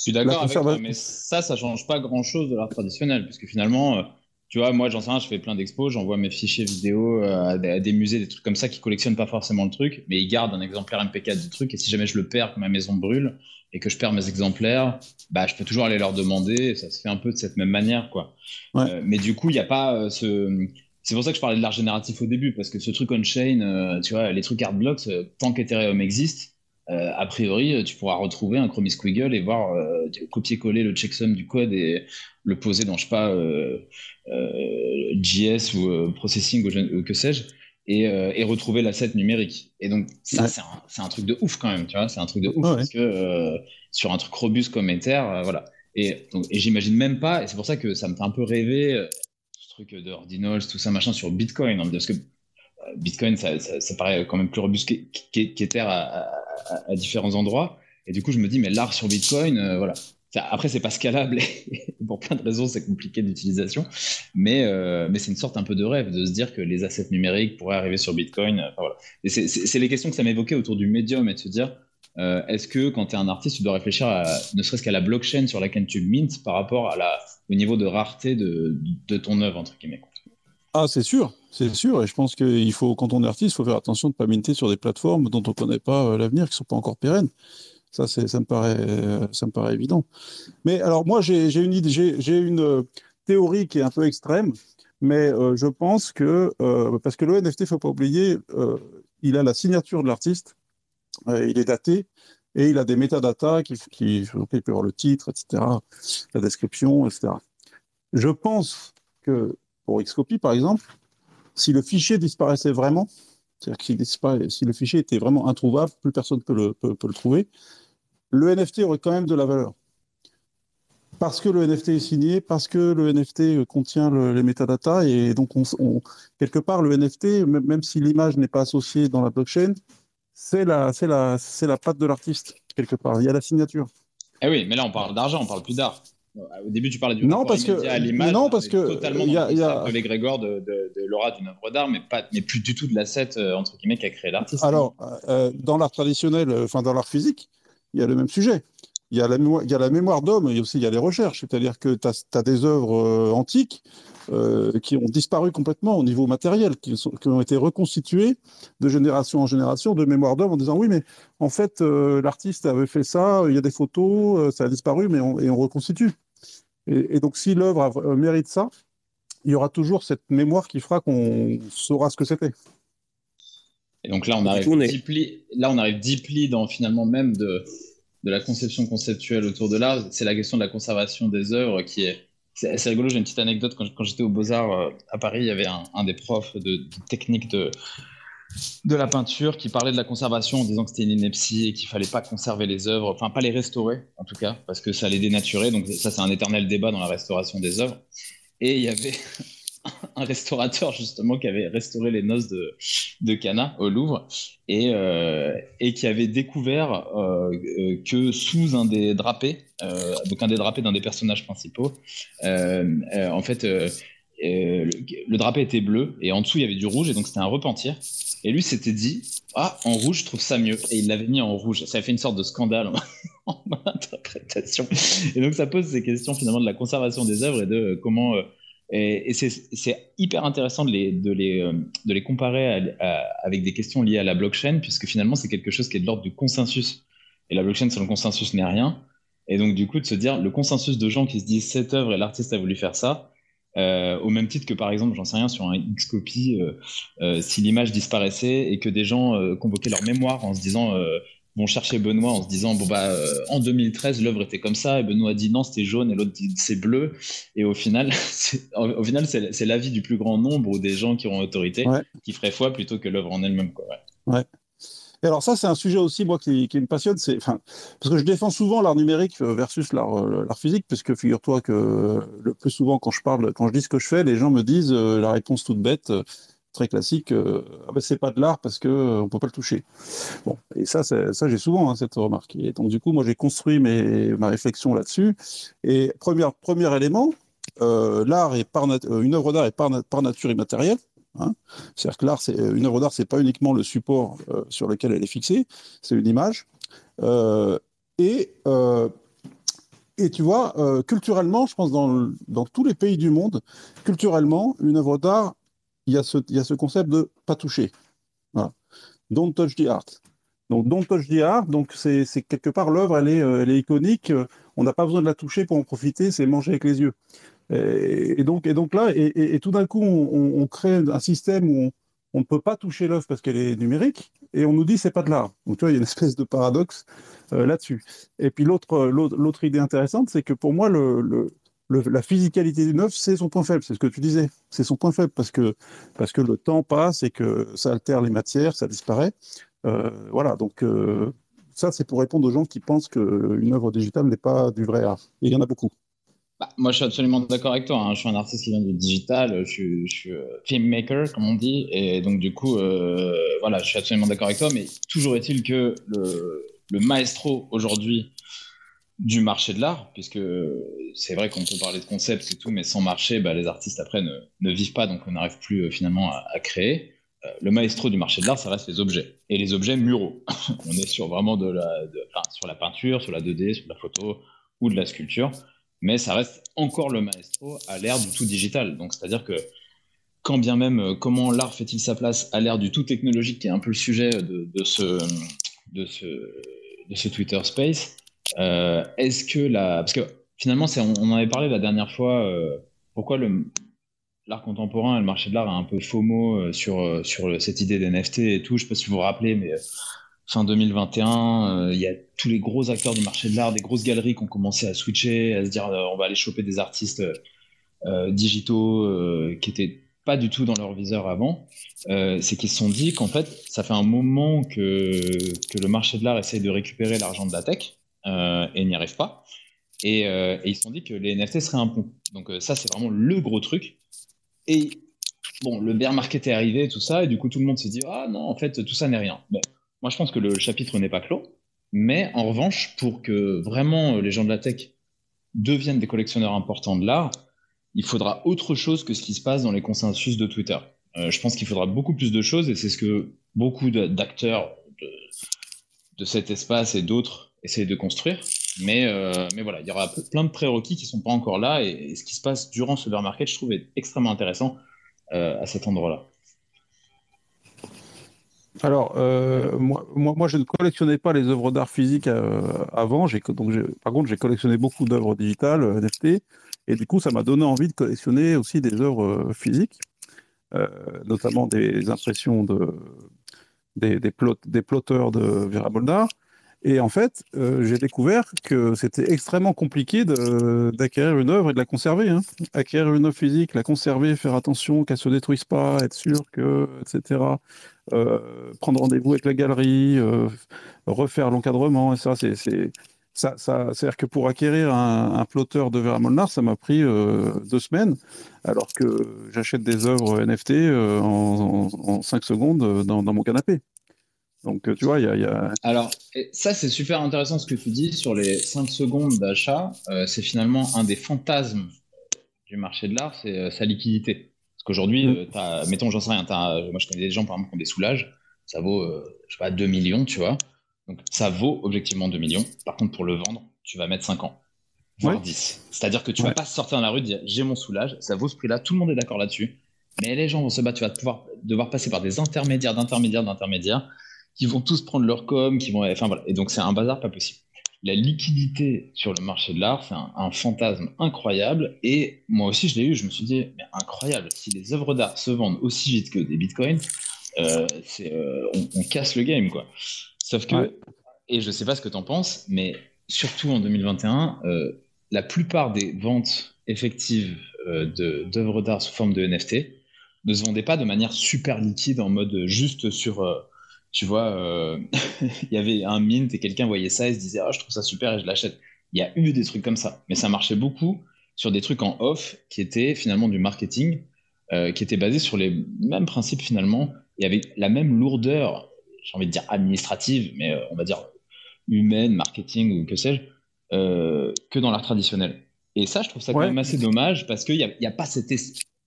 je suis d'accord avec toi, mais ça, ça change pas grand-chose de l'art traditionnel, parce que finalement, euh, tu vois, moi, j'en sais rien, je fais plein d'expos, j'envoie mes fichiers vidéo euh, à, des musées, des trucs comme ça qui collectionnent pas forcément le truc, mais ils gardent un exemplaire MP4 du truc, et si jamais je le perds, que ma maison brûle et que je perds mes exemplaires, bah, je peux toujours aller leur demander, et ça se fait un peu de cette même manière, quoi. mais du coup, il n'y a pas ce c'est pour ça que je parlais de l'art génératif au début, parce que ce truc on-chain, euh, tu vois, les trucs hard blocks, euh, tant qu'Ethereum existe, euh, a priori, tu pourras retrouver un Chromie Squiggle et voir copier-coller le checksum du code et le poser dans, je sais pas, JS ou processing ou, que sais-je, et, retrouver l'asset numérique. Et donc, ça, c'est un, truc de ouf quand même, tu vois, c'est un truc de ouf, parce que sur un truc robuste comme Ether, voilà. Et, et j'imagine même pas, et c'est pour ça que ça me fait un peu rêver de Ordinals, tout ça, machin, sur Bitcoin. Hein, parce que euh, Bitcoin, ça, paraît quand même plus robuste qu'Ether à, à, différents endroits. Et du coup, je me dis, mais l'art sur Bitcoin, euh, voilà. Après, c'est pas scalable pour plein de raisons, c'est compliqué d'utilisation. Mais, euh, mais c'est une sorte un peu de rêve de se dire que les assets numériques pourraient arriver sur Bitcoin. voilà. Et c'est les questions que ça m'évoquait autour du médium et de se dire, est-ce que quand tu es un artiste, tu dois réfléchir à, ne serait-ce qu'à la blockchain sur laquelle tu mintes par rapport à la, au niveau de rareté de, de ton œuvre, entre guillemets. Ah, c'est sûr, c'est sûr. Et je pense qu'il faut, quand on est artiste, il faut faire attention de ne pas minter sur des plateformes dont on ne connaît pas euh, l'avenir, qui ne sont pas encore pérennes. Ça, ça, me paraît, euh, ça me paraît évident. Mais alors, moi, j'ai une, idée, j'ai une euh, théorie qui est un peu extrême, mais je pense que, parce que le NFT, il ne faut pas oublier, il a la signature de l'artiste, il est daté, et il a des métadatas qui, qui, il peut avoir le titre, etc., la description, etc. Je pense que pour Xcopy, par exemple, si le fichier disparaissait vraiment, c'est-à-dire si le fichier était vraiment introuvable, plus personne ne peut le, peut, le trouver, le NFT aurait quand même de la valeur. Parce que le NFT est signé, parce que le NFT contient les métadatas, et donc on, quelque part, le NFT, même si l'image n'est pas associée dans la blockchain, c'est la, c'est la, c'est la patte de l'artiste, quelque part. Il y a la signature. Eh oui, mais là, on parle d'argent, on parle plus d'art. Au début, tu parlais du non parce que à l'image. Non parce que totalement y a, y a... de de, de, de l'aura d'une œuvre d'art, mais pas, mais plus du tout de l'asset euh, entre guillemets qui a créé l'artiste. Alors, euh, dans l'art traditionnel, euh, enfin dans l'art physique, il y a le même sujet. Il y a la mémoire, il y a la mémoire d'homme et aussi il y a les recherches. C'est-à-dire que tu as, des œuvres antiques qui ont disparu complètement au niveau matériel, qui, qui, ont été reconstituées de génération en génération de mémoire d'homme en disant oui, mais en fait, l'artiste avait fait ça, il y a des photos, ça a disparu, mais on, et on reconstitue. Et, et donc, si l'œuvre mérite ça, il y aura toujours cette mémoire qui fera qu'on saura ce que c'était. Et donc là, on arrive, deeply, là, on arrive deeply dans finalement même de, de la conception conceptuelle autour de l'art. C'est la question de la conservation des œuvres qui est. C'est rigolo. J'ai une petite anecdote. Quand, j'étais aux Beaux-Arts euh, à Paris, il y avait un, des profs de, de, technique de, de la peinture qui parlait de la conservation en disant que c'était une ineptie et qu'il fallait pas conserver les œuvres, enfin pas les restaurer en tout cas, parce que ça les dénaturait. Donc ça, c'est un éternel débat dans la restauration des œuvres. Et il y avait un restaurateur justement qui avait restauré les noces de, de Cana au Louvre et, euh, et qui avait découvert euh, que sous un des drapés, euh, donc un des drapés d'un des personnages principaux, en fait, le, drapé était bleu et en dessous il y avait du rouge et donc c'était un repentir. Et lui s'était dit Ah, en rouge, je trouve ça mieux. Et il l'avait mis en rouge. Ça a fait une sorte de scandale en, interprétation. Et donc ça pose ces questions finalement de la conservation des œuvres et de comment et, c'est hyper intéressant de les, de les, euh, de les comparer avec des questions liées à la blockchain, puisque finalement, c'est quelque chose qui est de l'ordre du consensus. Et la blockchain, sans le consensus, n'est rien. Et donc, du coup, de se dire, le consensus de gens qui se disent cette œuvre et l'artiste a voulu faire ça, euh, au même titre que, par exemple, j'en sais rien, sur un Xcopy, euh, si l'image disparaissait et que des gens convoquaient leur mémoire en se disant vont chercher Benoît en se disant bon bah euh, en 2013 l'œuvre était comme ça et Benoît dit non c'était jaune et l'autre dit c'est bleu et au final au final c'est l'avis du plus grand nombre ou des gens qui ont autorité qui ferait foi plutôt que l'œuvre en elle-même quoi. Ouais. Et alors ça c'est un sujet aussi moi qui, qui me passionne c'est enfin parce que je défends souvent l'art numérique euh, versus euh, l'art physique puisque figure-toi que le plus souvent quand je parle quand je dis ce que je fais les gens me disent la réponse toute bête très classique, euh, ah ben, c'est pas de l'art parce que euh, on peut pas le toucher. Bon, et ça, ça j'ai souvent hein, cette remarque. Et donc du coup, moi j'ai construit mes, ma réflexion là-dessus. Et premier, premier élément, euh, l'art est par une œuvre d'art est par, nature immatérielle. Hein. C'est-à-dire que l'art, c'est une œuvre d'art, c'est pas uniquement le support sur lequel elle est fixée, c'est une image. et et tu vois, culturellement, je pense dans, dans tous les pays du monde, culturellement, une œuvre d'art il y a ce, y a ce concept de pas toucher. Don't touch the art. Donc, don't touch the art, c'est quelque part l'œuvre, elle euh, elle est iconique. On n'a pas besoin de la toucher pour en profiter, c'est manger avec les yeux. Et, donc, et donc là, et, tout d'un coup, on, crée un système où on, ne peut pas toucher l'œuvre parce qu'elle est numérique, et on nous dit c'est pas de l'art. Donc tu vois, il y a une espèce de paradoxe euh, là-dessus. Et puis l'autre idée intéressante, c'est que pour moi le, la physicalité d'une œuvre, c'est son point faible, c'est ce que tu disais. C'est son point faible parce que, parce que le temps passe et que ça altère les matières, ça disparaît. Euh, voilà, donc euh, ça, c'est pour répondre aux gens qui pensent qu'une œuvre digitale n'est pas du vrai art. Il y en a beaucoup. Bah, moi, je suis absolument d'accord avec toi. Hein. Je suis un artiste qui vient du digital, je suis, euh, filmmaker, comme on dit. Et donc, du coup, voilà, je suis absolument d'accord avec toi. Mais toujours est-il que le maestro aujourd'hui du marché de l'art, puisque c'est vrai qu'on peut parler de concept et tout, mais sans marché, bah, les artistes après ne, vivent pas, donc on n'arrive plus euh, finalement à, créer. Euh, le maestro du marché de l'art, ça reste les objets, et les objets muraux. on est sur vraiment de la, sur la peinture, sur la 2D, sur la photo ou de la sculpture, mais ça reste encore le maestro à l'ère du tout digital. Donc c'est-à-dire que quand bien même, euh, comment l'art fait-il sa place à l'ère du tout technologique, qui est un peu le sujet de ce, de, ce, de ce Twitter Space, euh, est-ce que la. Parce que finalement, on, on, en avait parlé la dernière fois, euh, pourquoi l'art contemporain et le marché de l'art a un peu FOMO euh, sur, sur cette idée d'NFT et tout. Je ne sais pas si vous vous rappelez, mais fin 2021, il y a tous les gros acteurs du marché de l'art, des grosses galeries qui ont commencé à switcher, à se dire on va aller choper des artistes digitaux qui étaient pas du tout dans leur viseur avant, c'est qu'ils se sont dit qu'en fait, ça fait un moment que, que le marché de l'art essaye de récupérer l'argent de la tech, euh, et n'y arrivent pas. Euh, et, ils se sont dit que les NFT seraient un pont. Donc euh, ça, c'est vraiment le gros truc. Et bon, le bear market est arrivé, tout ça, et du coup, tout le monde s'est dit, ah non, en fait, tout ça n'est rien. moi, je pense que le chapitre n'est pas clos. Mais en revanche, pour que vraiment les gens de la tech deviennent des collectionneurs importants de l'art, il faudra autre chose que ce qui se passe dans les consensus de Twitter. je pense qu'il faudra beaucoup plus de choses, et c'est ce que beaucoup d'acteurs de, cet espace et d'autres essayer de construire. Mais, mais voilà, il y aura plein de prérequis qui ne sont pas encore là. Et, ce qui se passe durant ce bear market, je trouve, est extrêmement intéressant à cet endroit-là. Alors, moi, moi, moi, je ne collectionnais pas les œuvres d'art physiques avant. Donc par contre, j'ai collectionné beaucoup d'œuvres digitales, NFT. Et du coup, ça m'a donné envie de collectionner aussi des œuvres physiques. Euh, notamment des impressions de, des, des, des plotteurs de Vera Boldar. Et en fait, euh, j'ai découvert que c'était extrêmement compliqué d'acquérir une œuvre et de la conserver. Hein. Acquérir une œuvre physique, la conserver, faire attention qu'elle ne se détruise pas, être sûr que, etc. Euh, prendre rendez-vous avec la galerie, refaire l'encadrement, et ça, c'est ça, ça c'est-à-dire que pour acquérir un, un plotteur de Vera Molnar, ça m'a pris euh, deux semaines, alors que j'achète des œuvres NFT euh, en, cinq secondes euh, dans, mon canapé. Donc, tu vois, il y, a. Alors, ça, c'est super intéressant ce que tu dis sur les cinq secondes d'achat. c'est finalement un des fantasmes du marché de l'art, c'est sa liquidité. Parce qu'aujourd'hui, mm. mettons, j'en sais rien, moi je connais des gens par exemple qui ont des soulages, ça vaut, je sais pas, 2 millions, tu vois. Donc ça vaut objectivement 2 millions. Par contre, pour le vendre, tu vas mettre 5 ans, voire 10. C'est-à-dire que tu ne vas pas sortir dans la rue et dire j'ai mon soulage, ça vaut ce prix-là, tout le monde est d'accord là-dessus. Mais les gens vont se battre, tu vas pouvoir, devoir passer par des intermédiaires, d'intermédiaires, d'intermédiaires, qui vont tous prendre leur com, qui vont. Enfin voilà. Et donc c'est un bazar pas possible. La liquidité sur le marché de l'art, c'est un, fantasme incroyable. Et moi aussi, je l'ai eu, je me suis dit, mais incroyable, si les œuvres d'art se vendent aussi vite que des bitcoins, euh, euh, on, on, casse le game, quoi. Sauf que, et je ne sais pas ce que tu en penses, mais surtout en 2021, euh, la plupart des ventes effectives euh, d'œuvres d'art sous forme de NFT ne se vendaient pas de manière super liquide en mode juste sur. Euh, tu vois, il y avait un mint et quelqu'un voyait ça et se disait Ah, je trouve ça super et je l'achète. Il y a eu des trucs comme ça, mais ça marchait beaucoup sur des trucs en off qui étaient finalement du marketing, qui étaient basés sur les mêmes principes finalement. Y avait la même lourdeur j'ai envie de dire administrative, mais euh, on va dire humaine, marketing ou que sais-je, euh, que dans l'art traditionnel. Et ça, je trouve ça quand même assez dommage parce qu'il n'y a, y a, pas cette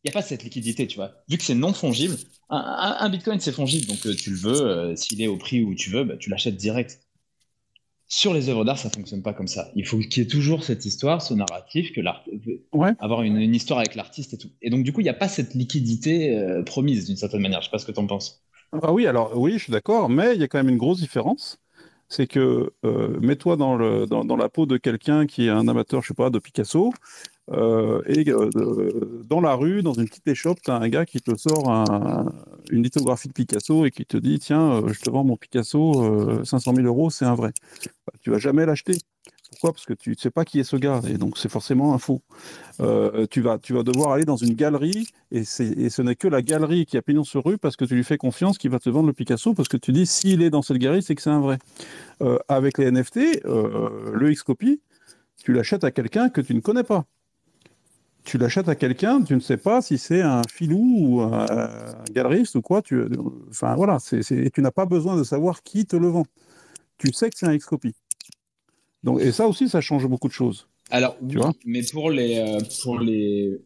il a pas cette liquidité, tu vois. Vu que c'est non fongible, un, Bitcoin c'est fongible, donc euh, tu le veux, s'il est au prix où tu veux, bah, tu l'achètes direct. Sur les œuvres d'art, ça fonctionne pas comme ça. Il faut qu'il y ait toujours cette histoire, ce narratif, que l'art, avoir une, une, histoire avec l'artiste et tout. Et donc du coup, il n'y a pas cette liquidité promise d'une certaine manière. Je sais pas ce que tu en penses. Ah oui, alors oui, je suis d'accord, mais il y a quand même une grosse différence. C'est que euh, mets-toi dans, dans, la peau de quelqu'un qui est un amateur, je sais pas, de Picasso, euh, et euh, dans la rue, dans une petite échoppe, tu as un gars qui te sort une lithographie de Picasso et qui te dit Tiens, je te vends mon Picasso, 500 000 euros, c'est un vrai. Bah, tu vas jamais l'acheter. Pourquoi? Parce que tu ne sais pas qui est ce gars, et donc c'est forcément un faux. Euh, tu, vas, tu vas devoir aller dans une galerie, et, ce n'est que la galerie qui a pignon sur rue parce que tu lui fais confiance qui va te vendre le Picasso, parce que tu dis s'il est dans cette galerie, c'est que c'est un vrai. Euh, avec les NFT, euh, le X-Copy, tu l'achètes à quelqu'un que tu ne connais pas. Tu l'achètes à quelqu'un, tu ne sais pas si c'est un filou ou un, galeriste ou quoi. Tu, enfin voilà, et tu n'as pas besoin de savoir qui te le vend. Tu sais que c'est un X-Copy. Donc, et ça aussi, ça change beaucoup de choses. Alors, oui, mais pour les, euh, pour les,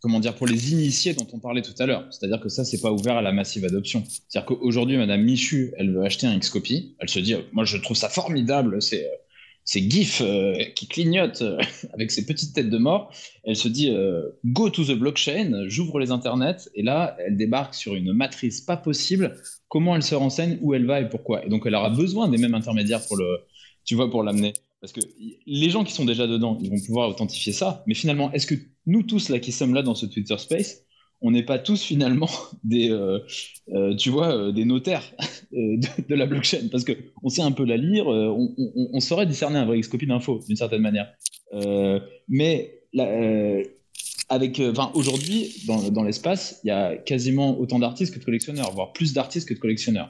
comment dire, pour les initiés dont on parlait tout à l'heure, c'est-à-dire que ça, c'est pas ouvert à la massive adoption. C'est-à-dire qu'aujourd'hui, Madame Michu, elle veut acheter un Xcopy, elle se dit, moi, je trouve ça formidable, c'est euh, ces gifs euh, qui clignotent avec ces petites têtes de mort. Elle se dit go to the blockchain, j'ouvre les internets et là elle débarque sur une matrice pas possible. Comment elle se renseigne, où elle va et pourquoi? Et donc elle aura besoin des mêmes intermédiaires pour le tu vois, pour l'amener. Parce que les gens qui sont déjà dedans, ils vont pouvoir authentifier ça. Mais finalement, est-ce que nous tous là qui sommes là dans ce Twitter Space, on n'est pas tous finalement des, euh, euh, tu vois, euh, des notaires de, la blockchain Parce que on sait un peu la lire, on, saurait discerner un vrai copie d'infos d'une certaine manière. mais avec, aujourd'hui, dans, l'espace, il y a quasiment autant d'artistes que de collectionneurs, voire plus d'artistes que de collectionneurs.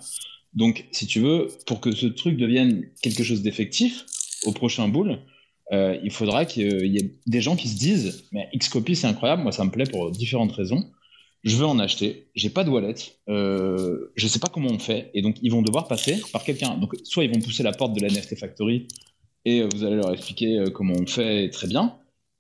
Donc, si tu veux, pour que ce truc devienne quelque chose d'effectif au prochain boule, il faudra qu'il y ait des gens qui se disent Mais Xcopy, c'est incroyable, moi, ça me plaît pour différentes raisons. Je veux en acheter, j'ai pas de wallet, euh, je sais pas comment on fait, et donc ils vont devoir passer par quelqu'un. Donc, soit ils vont pousser la porte de la NFT Factory et vous allez leur expliquer euh, comment on fait très bien,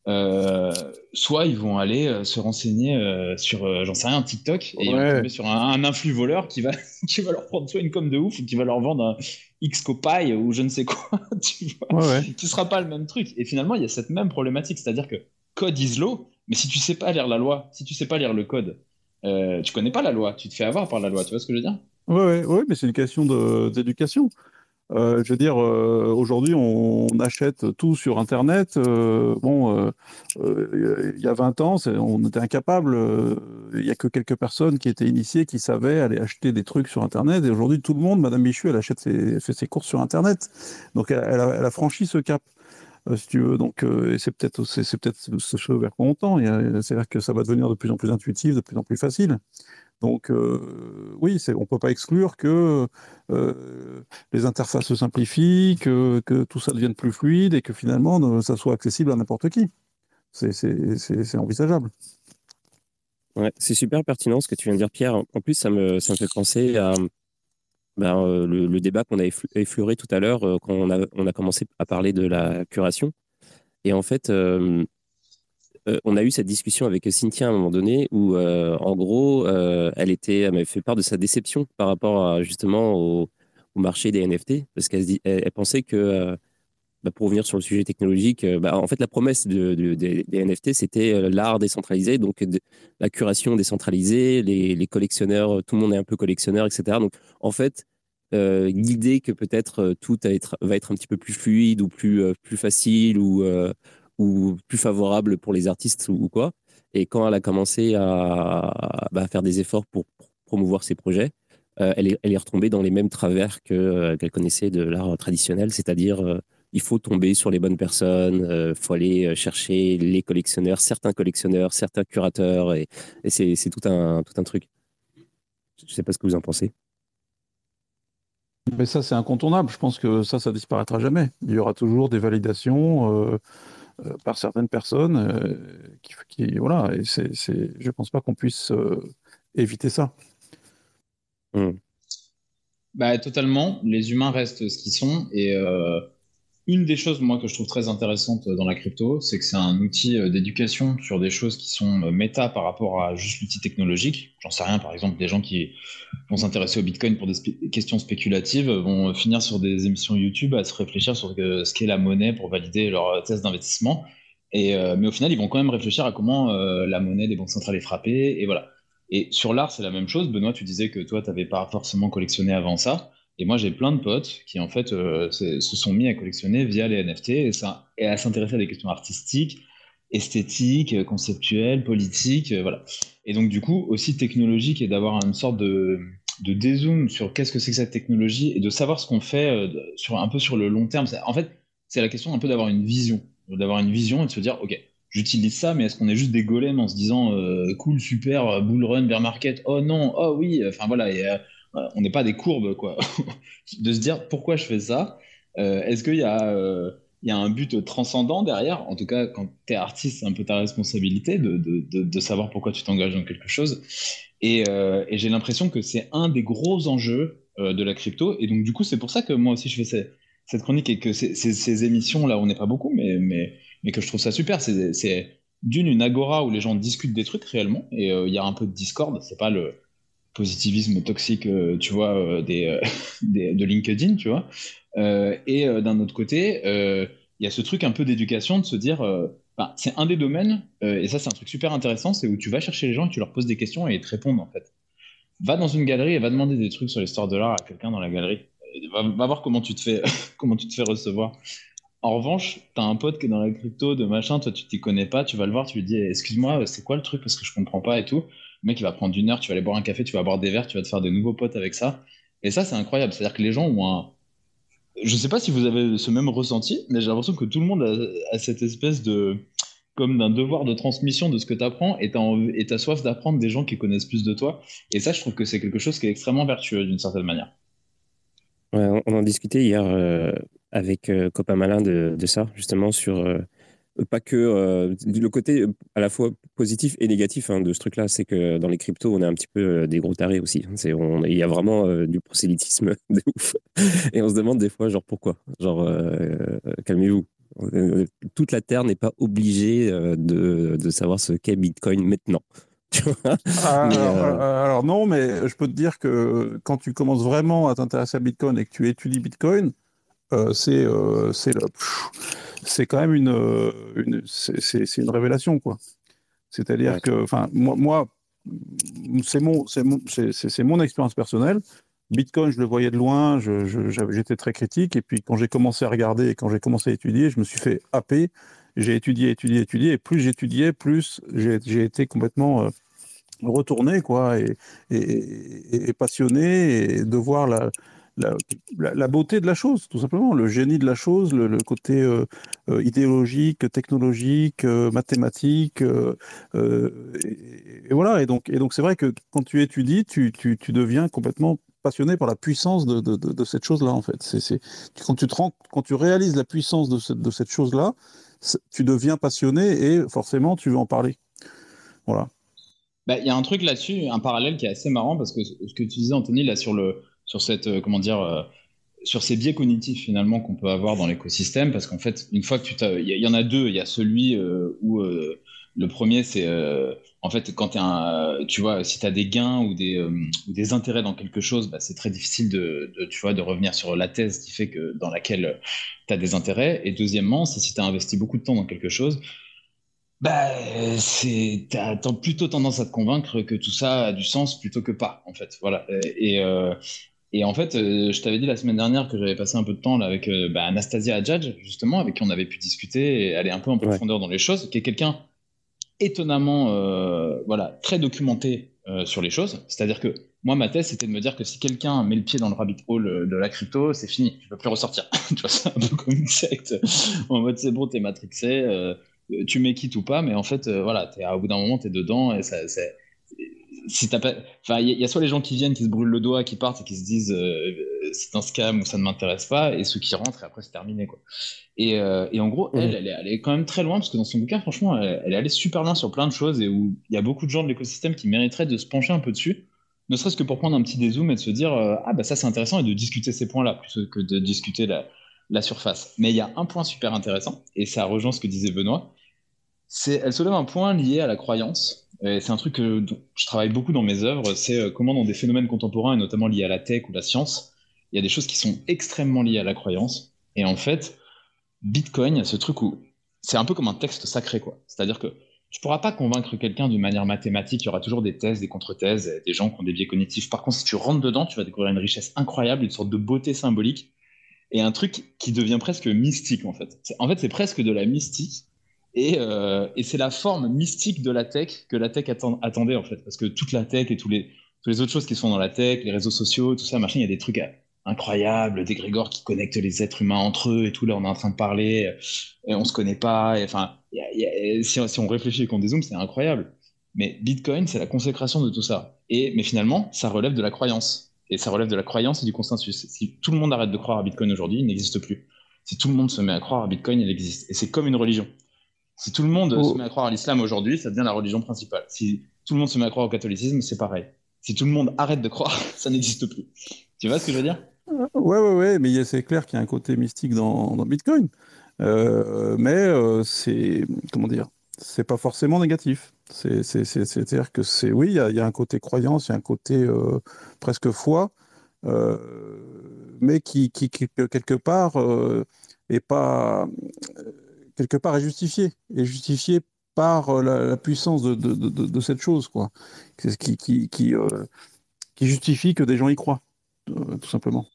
euh, soit ils vont aller euh, se renseigner euh, sur, j'en sais rien, TikTok, et ils vont tomber sur un, influx voleur qui va, qui va leur prendre soit une com de ouf, ou qui va leur vendre un X copaille ou je ne sais quoi, tu vois, qui sera pas le même truc. Et finalement, il y a cette même problématique, c'est-à-dire que code is law, mais si tu sais pas lire la loi, si tu sais pas lire le code, tu connais pas la loi, tu te fais avoir par la loi, tu vois ce que je veux dire? Ouais, ouais, mais c'est une question d'éducation. Euh, je veux dire, euh, aujourd'hui, on, achète tout sur Internet. Euh, bon, il y a 20 ans, on était incapable. Il n'y a que quelques personnes qui étaient initiées, qui savaient aller acheter des trucs sur Internet. Et aujourd'hui, tout le monde, Madame Michu, elle achète fait ses courses sur Internet. Donc, elle, a, franchi ce cap. Si tu veux, donc c'est peut-être c'est peut-être ce vers quoi on tend. C'est-à-dire que ça va devenir de plus en plus intuitif, de plus en plus facile. Donc euh, oui, on ne peut pas exclure que euh, les interfaces se simplifient, que, tout ça devienne plus fluide et que finalement ça soit accessible à n'importe qui. C'est envisageable. Ouais, c'est super pertinent ce que tu viens de dire, Pierre. En plus, ça me, ça me fait penser à ben, euh, le, débat qu'on a effleuré tout à l'heure quand on a, commencé à parler de la curation. Et en fait, euh, on a eu cette discussion avec Cynthia à un moment donné où, euh, en gros, euh, elle était, m'avait fait part de sa déception par rapport justement au, marché des NFT, parce qu'elle elle, pensait que, bah, pour revenir sur le sujet technologique, bah, en fait, la promesse des, NFT, c'était l'art décentralisé, donc la curation décentralisée, les, collectionneurs, tout le monde est un peu collectionneur, etc. Donc, en fait, l'idée que peut-être tout va être un petit peu plus fluide ou plus, plus facile ou ou plus favorable pour les artistes ou, quoi. Et quand elle a commencé à, bah, faire des efforts pour promouvoir ses projets, euh, elle, est, retombée dans les mêmes travers que, euh, qu'elle connaissait de l'art traditionnel, c'est-à-dire euh, il faut tomber sur les bonnes personnes, il faut aller chercher les collectionneurs, certains collectionneurs, certains curateurs, et, c'est, tout un truc. Je ne sais pas ce que vous en pensez. Mais ça, c'est incontournable. Je pense que ça, ça disparaîtra jamais. Il y aura toujours des validations. Euh, par certaines personnes euh, qui, voilà et c'est, je pense pas qu'on puisse euh, éviter ça mmh. bah, totalement les humains restent ce qu'ils sont et une des choses, moi, que je trouve très intéressante dans la crypto, c'est que c'est un outil euh, d'éducation sur des choses qui sont euh, méta par rapport à juste l'outil technologique. J'en sais rien, par exemple, des gens qui vont s'intéresser au Bitcoin pour des questions spéculatives vont finir sur des émissions YouTube à se réfléchir sur ce qu'est la monnaie pour valider leur thèse d'investissement. Euh, mais au final, ils vont quand même réfléchir à comment la monnaie des banques centrales est frappée. Et voilà. Et sur l'art, c'est la même chose. Benoît, tu disais que toi, tu n'avais pas forcément collectionné avant ça. Et moi, j'ai plein de potes qui, en fait, euh, se sont mis à collectionner via les NFT et, ça, et à s'intéresser à des questions artistiques, esthétiques, conceptuelles, politiques, euh, voilà. Et donc, du coup, aussi technologique et d'avoir une sorte de, de dézoom sur qu'est-ce que c'est que cette technologie et de savoir ce qu'on fait euh, sur, un peu sur le long terme. En fait, c'est la question un peu d'avoir une vision, d'avoir une vision et de se dire, OK, j'utilise ça, mais est-ce qu'on est juste des golems en se disant, cool, super, bull run, bear market, oh non, oh oui, enfin voilà, on n'est pas des courbes, quoi. de se dire pourquoi je fais ça? Euh, est-ce qu'il y, euh, y, a un but transcendant derrière? En tout cas, quand tu es artiste, c'est un peu ta responsabilité de, de, de, savoir pourquoi tu t'engages dans quelque chose. Et, euh, j'ai l'impression que c'est un des gros enjeux de la crypto. Et donc, du coup, c'est pour ça que moi aussi, je fais cette, chronique et que ces, ces, émissions-là, on n'est pas beaucoup, mais, mais, mais que je trouve ça super. C'est d'une, une agora où les gens discutent des trucs réellement. Et il y a un peu de discorde. C'est pas le positivisme toxique, euh, tu vois, euh, euh, des, de LinkedIn, tu vois. et d'un autre côté, il y a ce truc un peu d'éducation de se dire, c'est un des domaines, et ça c'est un truc super intéressant, c'est où tu vas chercher les gens et tu leur poses des questions et ils te répondent en fait. Va dans une galerie et va demander des trucs sur l'histoire de l'art à quelqu'un dans la galerie. Va, va, voir comment tu te fais, comment tu te fais recevoir. En revanche, tu as un pote qui est dans la crypto, de machin, toi tu t'y connais pas, tu vas le voir, tu lui dis excuse-moi, c'est quoi le truc? Parce que je comprends pas et tout. Le mec, il va prendre une heure, tu vas aller boire un café, tu vas boire des verres, tu vas te faire de nouveaux potes avec ça. Et ça, c'est incroyable. C'est-à-dire que les gens ont un. Je sais pas si vous avez ce même ressenti, mais j'ai l'impression que tout le monde a, cette espèce de. comme d'un devoir de transmission de ce que tu apprends et tu as, soif d'apprendre des gens qui connaissent plus de toi. Et ça, je trouve que c'est quelque chose qui est extrêmement vertueux d'une certaine manière. On en discutait hier euh, avec euh, Copain Malin de, ça, justement, sur. Euh, pas que euh, le côté euh, à la fois positif et négatif hein, de ce truc-là, c'est que dans les cryptos, on est un petit peu euh, des gros tarés aussi. Hein. il y a vraiment du prosélytisme de ouf. Et on se demande des fois, genre, pourquoi? Genre, calmez-vous. toute la Terre n'est pas obligée de, de savoir ce qu'est Bitcoin maintenant. Ah, alors, non, mais je peux te dire que quand tu commences vraiment à t'intéresser à Bitcoin et que tu étudies Bitcoin, c'est c'est quand même une, une c'est une révélation quoi. C'est-à-dire que, enfin, moi, moi c'est mon, c'est mon, mon expérience personnelle. Bitcoin, je le voyais de loin, j'étais très critique. Et puis, quand j'ai commencé à regarder et quand j'ai commencé à étudier, je me suis fait happer. J'ai étudié, étudié, étudié. Et plus j'étudiais, plus j'ai été complètement euh, retourné, quoi, et, et, et, passionné, et de voir la, la, beauté de la chose, tout simplement, le génie de la chose, le, côté euh, euh, idéologique, technologique, euh, mathématique. Et, voilà, et donc et donc c'est vrai que quand tu étudies, tu, tu, deviens complètement passionné par la puissance de, de, cette chose-là, en fait. C'est, quand, tu te rends, quand tu réalises la puissance de, cette, cette chose-là, tu deviens passionné et forcément tu veux en parler. Voilà. Bah, il y a un truc là-dessus, un parallèle qui est assez marrant parce que ce que tu disais, Anthony, là sur le, sur cette, euh, comment dire, euh, sur ces biais cognitifs finalement qu'on peut avoir dans l'écosystème, parce qu'en fait, une fois que tu il y, en a deux, il y a celui euh, où le premier, c'est en fait quand un, tu vois, si tu as des gains ou des, ou des intérêts dans quelque chose, bah, c'est très difficile de, tu vois, de revenir sur la thèse qui fait que dans laquelle tu as des intérêts. Et deuxièmement, c'est si tu as investi beaucoup de temps dans quelque chose, bah, c'est, t'as plutôt tendance à te convaincre que tout ça a du sens plutôt que pas, en fait. Voilà. Et, et en fait, euh, je t'avais dit la semaine dernière que j'avais passé un peu de temps là, avec euh, bah, Anastasia Adjadj, justement, avec qui on avait pu discuter et aller un peu en profondeur dans les choses, qui est quelqu'un étonnamment euh, voilà, très documenté sur les choses. C'est-à-dire que moi, ma thèse, c'était de me dire que si quelqu'un met le pied dans le rabbit hole de la crypto, c'est fini, tu peux plus ressortir. tu vois, c'est un peu comme une secte. en mode, c'est bon, t'es matrixé, tu mets quitte ou pas, mais en fait, voilà, es, au bout d'un moment, t'es dedans et ça, c'est si t'as pas, enfin, il y, a soit les gens qui viennent, qui se brûlent le doigt, qui partent et qui se disent euh, c'est un scam ou ça ne m'intéresse pas, et ceux qui rentrent et après c'est terminé quoi. Et, euh, et en gros, elle, elle est, elle est, quand même très loin parce que dans son bouquin, franchement, elle, est allée super loin sur plein de choses et où il y a beaucoup de gens de l'écosystème qui mériteraient de se pencher un peu dessus, ne serait-ce que pour prendre un petit dézoom et de se dire euh, ah bah ça c'est intéressant et de discuter ces points-là plutôt que de discuter la, la surface. Mais il y a un point super intéressant et ça rejoint ce que disait Benoît. C'est, elle soulève un point lié à la croyance c'est un truc que je travaille beaucoup dans mes œuvres, c'est euh, comment dans des phénomènes contemporains, et notamment liés à la tech ou la science, il y a des choses qui sont extrêmement liées à la croyance. Et en fait, Bitcoin, ce truc où c'est un peu comme un texte sacré, quoi. C'est-à-dire que tu ne pourras pas convaincre quelqu'un d'une manière mathématique, il y aura toujours des thèses, des contre-thèses, des gens qui ont des biais cognitifs. Par contre, si tu rentres dedans, tu vas découvrir une richesse incroyable, une sorte de beauté symbolique, et un truc qui devient presque mystique, en fait. En fait, c'est presque de la mystique, euh, et, c'est la forme mystique de la tech que la tech attendait en fait, parce que toute la tech et tous les, toutes les autres choses qui sont dans la tech, les réseaux sociaux, tout ça, machin, il y a des trucs euh, incroyables, des Grégor qui connectent les êtres humains entre eux et tout. Là, on est en train de parler, euh, et on se connaît pas. enfin, si, on réfléchit et qu'on dézoome, c'est incroyable. Mais Bitcoin, c'est la consécration de tout ça. Et mais finalement, ça relève de la croyance. Et ça relève de la croyance et du consensus. Si tout le monde arrête de croire à Bitcoin aujourd'hui, il n'existe plus. Si tout le monde se met à croire à Bitcoin, il existe. Et c'est comme une religion. Si tout le monde se met à croire à l'islam aujourd'hui, ça devient la religion principale. Si tout le monde se met à croire au catholicisme, c'est pareil. Si tout le monde arrête de croire, ça n'existe plus. Tu vois ce que je veux dire? Ouais, ouais, ouais, mais c'est clair qu'il y a un côté mystique dans, Bitcoin. Euh, mais euh, c'est, comment dire, c'est pas forcément négatif. C'est-à-dire que c'est, oui, il y, a un côté croyance, il y a un côté euh, presque foi, mais qui, qui, quelque part, est pas quelque part est justifié, est justifié par euh, la, puissance de, cette chose, quoi, qui, qui, qui, euh, justifie que des gens y croient, euh, tout simplement.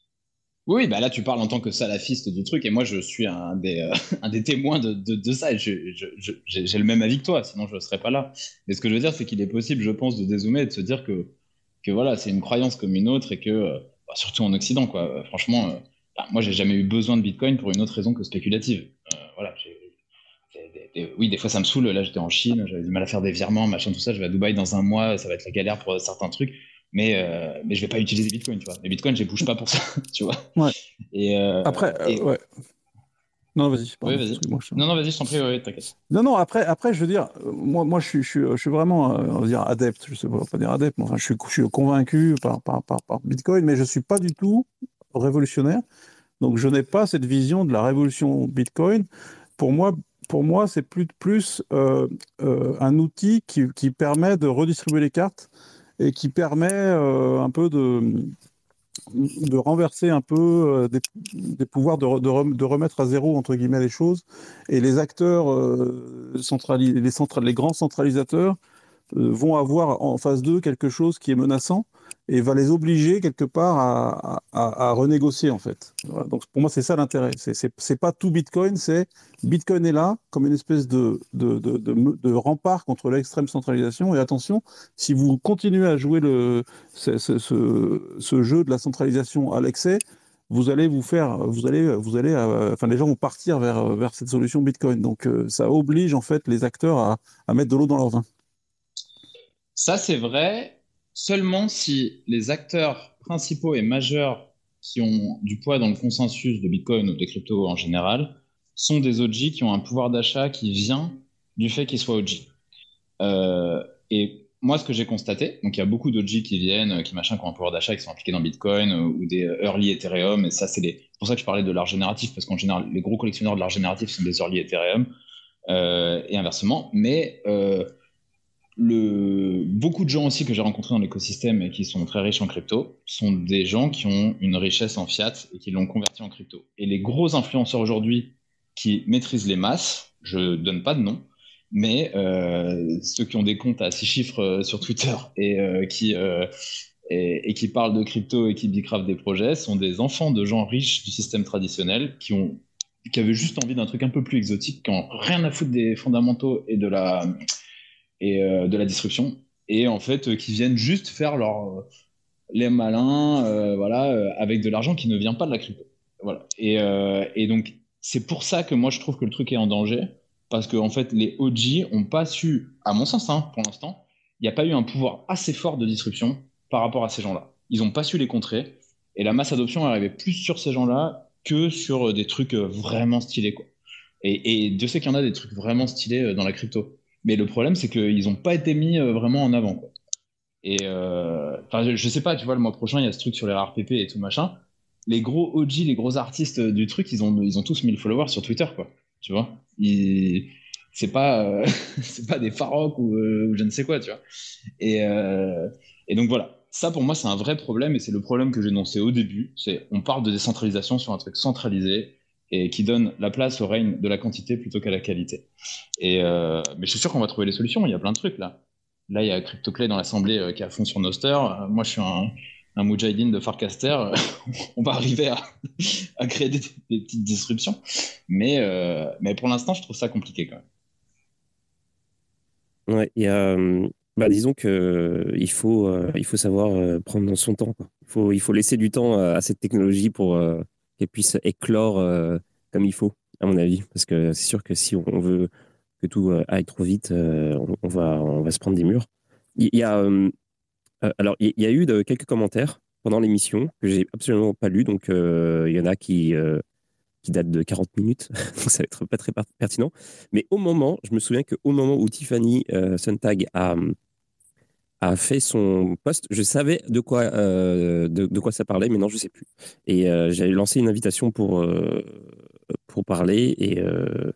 Oui, bah là tu parles en tant que salafiste du truc, et moi je suis un des, témoins de, ça, j'ai le même avis que toi, sinon je ne serais pas là. Mais ce que je veux dire, c'est qu'il est possible, je pense, de dézoomer et de se dire que, que voilà, c'est une croyance comme une autre, et que, bah, surtout en Occident, quoi, franchement, bah, moi j'ai jamais eu besoin de Bitcoin pour une autre raison que spéculative. voilà, j'ai oui, des fois ça me saoule. Là, j'étais en Chine, j'avais du mal à faire des virements, machin, tout ça. Je vais à Dubaï dans un mois, ça va être la galère pour certains trucs. Mais, euh, mais je vais pas utiliser Bitcoin, tu vois. Mais Bitcoin, je bouge pas pour ça, tu vois. Ouais. Et, euh, après, euh, ouais. Non, vas-y. Oui, vas-y. Non, non, vas-y, je t'en prie, t'inquiète. Non, non, après, après, je veux dire, moi, moi je, suis, je, suis, je suis vraiment, on va dire, adepte, je sais pas, pas dire adepte, mais enfin, je suis, je suis convaincu par, par, par, par Bitcoin, mais je suis pas du tout révolutionnaire. Donc, je n'ai pas cette vision de la révolution Bitcoin pour moi, pour moi, c'est plus, plus euh, euh, un outil qui, qui, permet de redistribuer les cartes et qui permet euh, un peu de, de renverser un peu des, pouvoirs, de, de, de, remettre à zéro, entre guillemets, les choses. Et les acteurs, les grands centralisateurs, vont avoir en face d'eux quelque chose qui est menaçant et va les obliger quelque part à, renégocier en fait. Donc pour moi c'est ça l'intérêt. C'est pas tout Bitcoin, c'est Bitcoin est là comme une espèce de, rempart contre l'extrême centralisation. Et attention, si vous continuez à jouer ce, jeu de la centralisation à l'excès, vous allez vous faire, vous allez, vous allez, euh, enfin les gens vont partir vers, cette solution Bitcoin. Donc euh, ça oblige en fait les acteurs à mettre de l'eau dans leur vin. Ça c'est vrai, seulement si les acteurs principaux et majeurs qui ont du poids dans le consensus de Bitcoin ou des cryptos en général sont des OG qui ont un pouvoir d'achat qui vient du fait qu'ils soient OG. Euh, et moi, ce que j'ai constaté, donc il y a beaucoup d'OG qui viennent, qui machin, qui ont un pouvoir d'achat, qui sont impliqués dans Bitcoin euh, ou des early Ethereum, et ça, c'est pour ça que je parlais de l'art génératif, parce qu'en général, les gros collectionneurs de l'art génératif sont des early Ethereum, euh, et inversement. Mais euh, beaucoup de gens aussi que j'ai rencontrés dans l'écosystème et qui sont très riches en crypto sont des gens qui ont une richesse en fiat et qui l'ont converti en crypto. Et les gros influenceurs aujourd'hui qui maîtrisent les masses, je donne pas de nom, mais euh, ceux qui ont des comptes à six chiffres euh, sur Twitter et euh, qui et, qui parlent de crypto et qui bicravent des projets sont des enfants de gens riches du système traditionnel qui qui avaient juste envie d'un truc un peu plus exotique, qui n'ont rien à foutre des fondamentaux et de la et euh, de la disruption et en fait euh, qui viennent juste faire leur euh, les malins voilà avec de l'argent qui ne vient pas de la crypto. Voilà. Et, et donc c'est pour ça que moi je trouve que le truc est en danger. Parce que en fait les OG ont pas su à mon sens hein, pour l'instant il n'y a pas eu un pouvoir assez fort de disruption par rapport à ces gens-là. Ils ont pas su les contrer. Et la masse adoption arrivait plus sur ces gens-là que sur des trucs vraiment stylés quoi. Et, et Dieu sait qu'il y en a des trucs vraiment stylés dans la crypto mais le problème, c'est qu'ils n'ont pas été mis euh, vraiment en avant. Et euh, je, je sais pas, tu vois, le mois prochain, il y a ce truc sur les rares PP et tout machin. Les gros OG, les gros artistes du truc, ils ont, ils ont tous 1000 followers sur Twitter, quoi. Tu vois? C'est pas, euh, pas des Farok ou, euh, je ne sais quoi, tu vois. Et, euh, donc voilà. Ça, pour moi, c'est un vrai problème et c'est le problème que j'ai énoncé au début. C'est on parle de décentralisation sur un truc centralisé et qui donne la place au règne de la quantité plutôt qu'à la qualité. Et euh, mais je suis sûr qu'on va trouver les solutions. Il y a plein de trucs là. Là, il y a CryptoClay dans l'assemblée euh, qui a fond sur Noster. Moi, je suis un, un Mujahideen de Farcaster. on va arriver à, à créer des, petites disruptions. Mais, euh, mais pour l'instant, je trouve ça compliqué quand même. Ouais. Bah, disons que il faut, il faut savoir prendre son temps. Il, faut, il faut laisser du temps à cette technologie pour qu'elle puisse éclore euh, comme il faut, à mon avis. Parce que c'est sûr que si on veut que tout euh, aille trop vite, euh, on, va, on va se prendre des murs. Il y, a, alors, y a eu quelques commentaires pendant l'émission que j'ai absolument pas lu. Donc, il y en a qui, qui datent de 40 minutes. donc, ça va être pas très pertinent. Mais au moment, je me souviens qu'au moment où Tiffany Suntag a a fait son poste. Je savais de quoi, euh, de, quoi ça parlait, mais non, je sais plus. Et euh, j'avais lancé une invitation pour, euh, pour parler et, euh,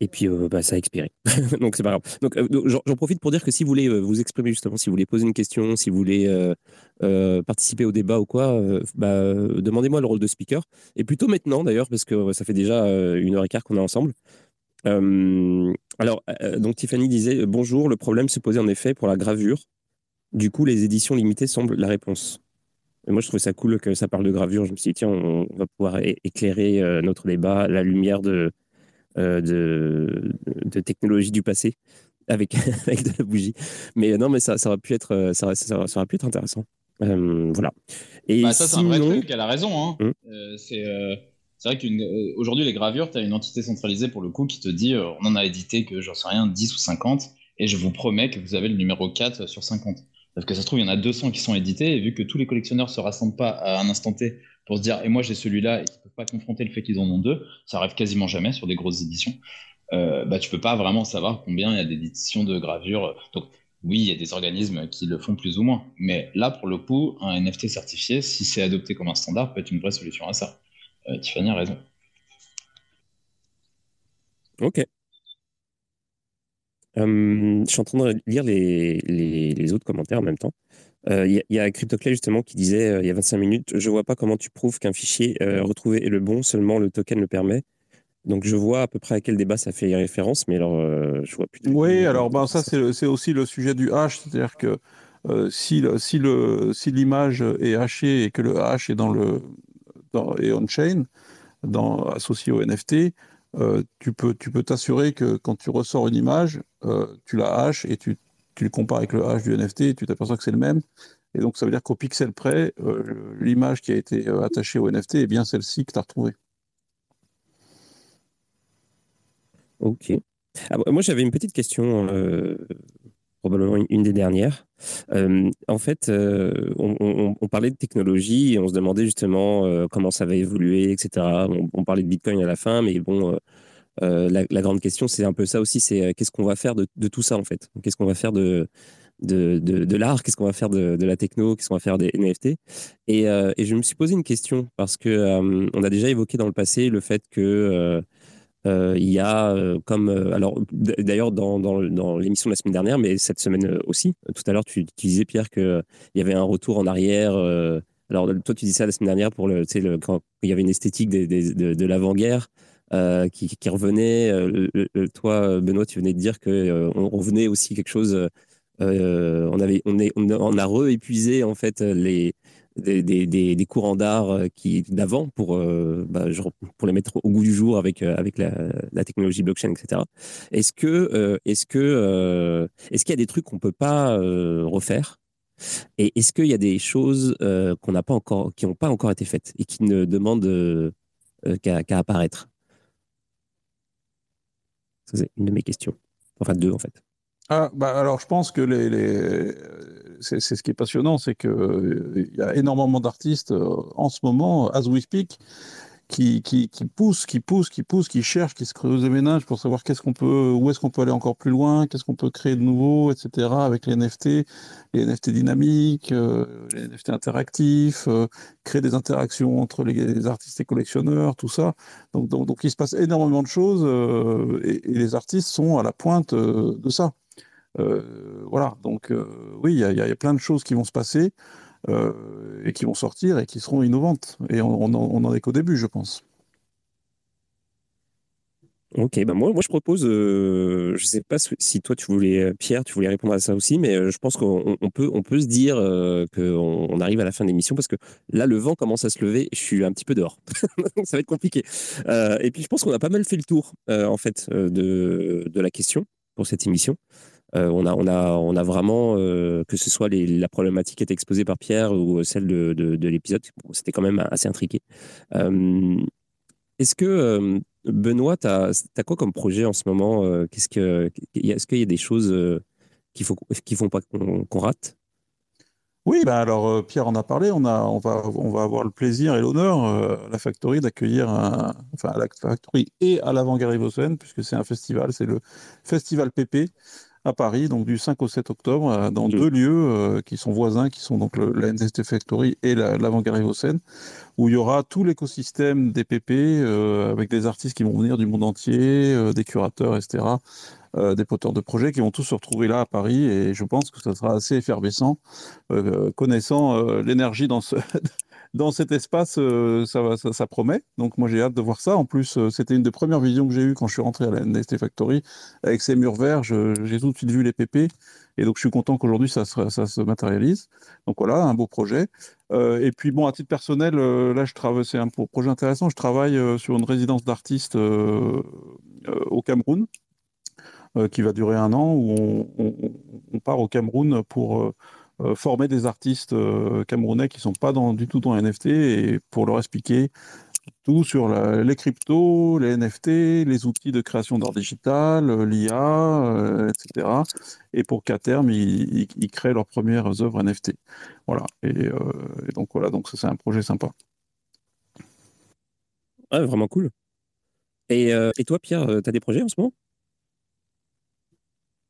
et puis bah, ça a expiré. donc c'est pas grave. Donc j'en profite pour dire que si vous voulez vous exprimer justement, si vous voulez poser une question, si vous voulez participer au débat ou quoi, bah, demandez-moi le rôle de speaker. Et plutôt maintenant d'ailleurs, parce que ça fait déjà une heure et quart qu'on est ensemble. Euh, alors, euh, donc Tiffany disait bonjour. Le problème se posait en effet pour la gravure. Du coup, les éditions limitées semblent la réponse. Et moi, je trouvais ça cool que ça parle de gravure. Je me suis dit tiens, on, va pouvoir éclairer euh, notre débat, la lumière de, euh, de, de technologie du passé avec, avec de la bougie. Mais non, mais ça, ça aurait pu être, ça, ça, ça aurait pu être intéressant. voilà. Et bah, ça, c'est un vrai truc. Elle a raison. Hein. Hum. c'est c'est vrai qu'aujourd'hui, les gravures, tu as une entité centralisée pour le coup qui te dit euh, on en a édité que j'en sais rien, 10 ou 50, et je vous promets que vous avez le numéro 4 sur 50. Parce que ça se trouve, il y en a 200 qui sont édités, et vu que tous les collectionneurs se rassemblent pas à un instant T pour se dire et moi j'ai celui-là, et qu'ils ne peuvent pas confronter le fait qu'ils en ont deux, ça arrive quasiment jamais sur des grosses éditions, euh, bah, tu peux pas vraiment savoir combien il y a d'éditions de gravures. Donc, oui, il y a des organismes qui le font plus ou moins. Mais là, pour le coup, un NFT certifié, si c'est adopté comme un standard, peut être une vraie solution à ça. Euh, Tiffany a raison. Ok. je suis en train de lire les, les, autres commentaires en même temps. Il y, a CryptoClay justement qui disait il y a 25 minutes Je vois pas comment tu prouves qu'un fichier retrouvé est le bon, seulement le token le permet. Donc je vois à peu près à quel débat ça fait référence, mais alors je vois plus. Oui, alors ben, ça, c'est aussi le sujet du hash, c'est-à-dire que si, si, le, si l'image est hachée et que le hash est dans le est on-chain, associé au NFT, euh, tu peux tu peux t'assurer que quand tu ressors une image, euh, tu la hashes et tu, tu le compares avec le hash du NFT et tu t'aperçois que c'est le même. Et donc ça veut dire qu'au pixel près, euh, l'image qui a été attachée au NFT est bien celle-ci que tu as retrouvée. Ok. Ah, moi j'avais une petite question probablement une des dernières. Euh, en fait, euh, on, parlait de technologie et on se demandait justement euh, comment ça va évoluer, etc. On, parlait de Bitcoin à la fin, mais bon, la, grande question, c'est un peu ça aussi, c'est qu'est-ce qu'on va faire de, tout ça en fait? Qu'est-ce qu'on va faire de, de, de, l'art? Qu'est-ce qu'on va faire de, la techno? Qu'est-ce qu'on va faire des NFT et, et, je me suis posé une question parce que on a déjà évoqué dans le passé le fait que euh, il y a euh, comme euh, alors d'ailleurs dans, dans, l'émission de la semaine dernière, mais cette semaine aussi. Tout à l'heure, tu, disais Pierre qu'il y avait un retour en arrière. alors toi, tu disais ça la semaine dernière pour le, le quand il y avait une esthétique de, de l'avant-guerre. qui, revenait. toi, Benoît, tu venais de dire qu'on on revenait aussi quelque chose. on avait, on, est, on a re-épuisé en fait les, des, des, courants d'art euh, qui d'avant pour, euh, bah, pour les mettre au goût du jour avec, euh, avec la, technologie blockchain, etc. Est-ce que est-ce que est-ce qu'il y a des trucs qu'on peut pas refaire? Et est-ce qu'il y a des choses qu'on n'a pas encore qui n'ont pas encore été faites et qui ne demandent qu'à apparaître? C'est une de mes questions. Enfin deux en fait. Ah, bah alors je pense que les c'est ce qui est passionnant, c'est qu'il euh, y a énormément d'artistes euh, en ce moment, as we speak, qui, qui, poussent, qui poussent, qui poussent, qui cherchent, qui se creusent les ménages pour savoir qu'est-ce qu'on peut, où est-ce qu'on peut aller encore plus loin, qu'est-ce qu'on peut créer de nouveau, etc. avec les NFT, les NFT dynamiques, euh, les NFT interactifs, créer des interactions entre les, artistes et collectionneurs, tout ça. Donc, il se passe énormément de choses et, les artistes sont à la pointe de ça. Euh, voilà, donc euh, oui, il y, a plein de choses qui vont se passer euh, et qui vont sortir et qui seront innovantes. Et on n'en est qu'au début, je pense. Ok, ben moi, moi je propose, je je sais pas si toi tu voulais, Pierre, tu voulais répondre à ça aussi, mais je pense qu'on peut, on peut se dire qu'on on arrive à la fin de l'émission parce que là le vent commence à se lever, je suis un petit peu dehors, ça va être compliqué. et puis je pense qu'on a pas mal fait le tour en fait de, de la question pour cette émission. Euh, on, a, vraiment, euh, que ce soit la problématique qui était exposée par Pierre ou celle de, de, l'épisode, c'était quand même assez intriqué. Euh, est-ce que, Benoît, tu as, quoi comme projet en ce moment Est-ce qu'il y a des choses qu'il faut, qui font pas qu'on rate? Oui, bah alors Pierre en a parlé. On, a, on, va, on va avoir le plaisir et l'honneur à la Factory d'accueillir, enfin à la Factory et à l'Avant-Garde puisque c'est un festival, c'est le Festival PP, à Paris, donc du 5 au 7 octobre, euh, dans deux lieux euh, qui sont voisins, qui sont donc la NST Factory et l'Avant-Garde où il y aura tout l'écosystème des PP, euh, avec des artistes qui vont venir du monde entier, des curateurs, etc., des porteurs de projets qui vont tous se retrouver là à Paris, et je pense que ça sera assez effervescent, connaissant l'énergie dans ce dans cet espace, euh, ça, promet. Donc moi j'ai hâte de voir ça. En plus, euh, c'était une des premières visions que j'ai eues quand je suis rentré à la NST Factory. Avec ces murs verts, j'ai tout de suite vu les PP. Et donc je suis content qu'aujourd'hui ça, se matérialise. Donc voilà, un beau projet. Euh, et puis bon, à titre personnel, là je travaille, c'est un projet intéressant. Je travaille sur une résidence d'artistes au Cameroun. qui va durer un an, où on, part au Cameroun pour former des artistes euh, camerounais qui sont pas dans, du tout dans les NFT et pour leur expliquer tout sur les cryptos, les NFT, les outils de création d'art digital, euh, l'IA, etc. Et pour qu'à terme, ils, créent leurs premières œuvres NFT. Voilà. Et, donc voilà, donc c'est un projet sympa. vraiment cool. Et, et toi, Pierre, tu as des projets en ce moment?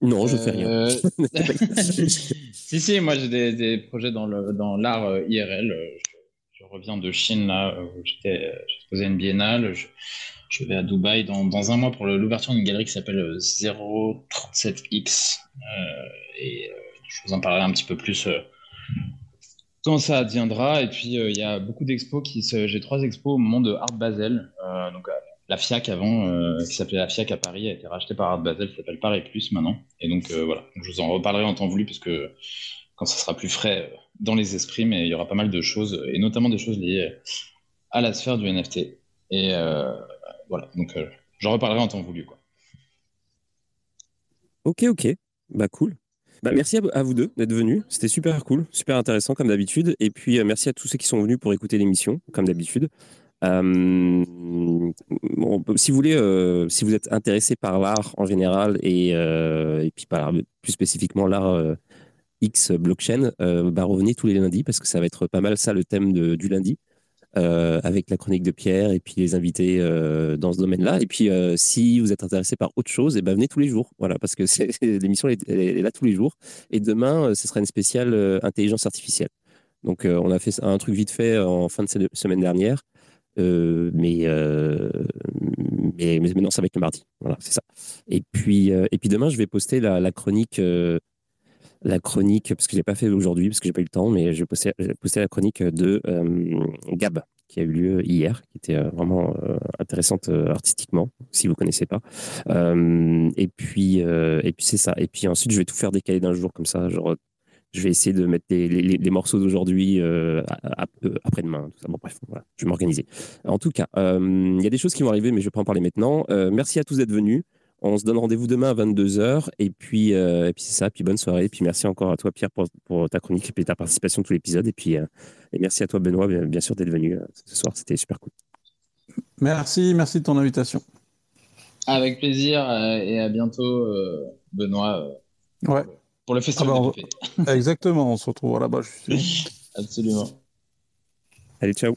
Non, je fais rien. Euh, si, si, moi j'ai des, des, projets dans l'art dans euh, IRL. Je, reviens de Chine, là, où j'étais exposé à une biennale. Je, je vais à Dubaï dans, dans un mois pour l'ouverture d'une galerie qui s'appelle 037X. et je vous en parlerai un petit peu plus quand ça adviendra. Et puis, il y a beaucoup d'expos qui J'ai trois expos au moment de Art Basel. donc, la FIAC avant, euh, qui s'appelait la FIAC à Paris, a été rachetée par Art Basel, ça s'appelle Paris Plus maintenant. Et donc euh, voilà, je vous en reparlerai en temps voulu parce que quand ça sera plus frais euh, dans les esprits, mais il y aura pas mal de choses, et notamment des choses liées à la sphère du NFT. Et voilà, donc j'en reparlerai en temps voulu. Quoi. Ok, ok, bah cool. Bah, merci à, vous deux d'être venus. C'était super cool, super intéressant comme d'habitude. Et puis merci à tous ceux qui sont venus pour écouter l'émission, comme d'habitude. Euh, si vous voulez, euh, si vous êtes intéressé par l'art en général et, euh, puis plus spécifiquement l'art X blockchain, bah revenez tous les lundis parce que ça va être pas mal ça le thème du lundi. avec la chronique de Pierre et puis les invités dans ce domaine-là. Et puis, si vous êtes intéressé par autre chose, eh ben, venez tous les jours. Voilà, parce que l'émission est, là tous les jours. Et demain, ce sera une spéciale intelligence artificielle. Donc, on a fait un truc vite fait en fin de semaine dernière. Euh, mais, euh, mais, mais, maintenant, ça va être le mardi. Voilà, c'est ça. Et puis, euh, et puis demain, je vais poster la, chronique, la chronique, parce que je l'ai pas fait aujourd'hui, parce que j'ai pas eu le temps, mais je vais poster la chronique de Gab, qui a eu lieu hier, qui était vraiment intéressante artistiquement, si vous connaissez pas. et puis, et puis c'est ça. Et puis ensuite, je vais tout faire décaler d'un jour comme ça, genre je vais essayer de mettre les, morceaux d'aujourd'hui euh, euh, après-demain. Bon, bref, voilà, je vais m'organiser. En tout cas, euh, il y a des choses qui vont arriver, mais je ne vais pas en parler maintenant. merci à tous d'être venus. On se donne rendez-vous demain à 22h. Et puis, et puis c'est ça. Puis bonne soirée. Et puis merci encore à toi, Pierre, pour, ta chronique et ta participation à tout l'épisode. Et puis et merci à toi, Benoît, bien, sûr, d'être venu ce soir. C'était super cool. Merci, merci de ton invitation. Avec plaisir et à bientôt, Benoît. Ouais pour le festival ah bah, Exactement, on se retrouvera là-bas. Absolument. Allez, ciao.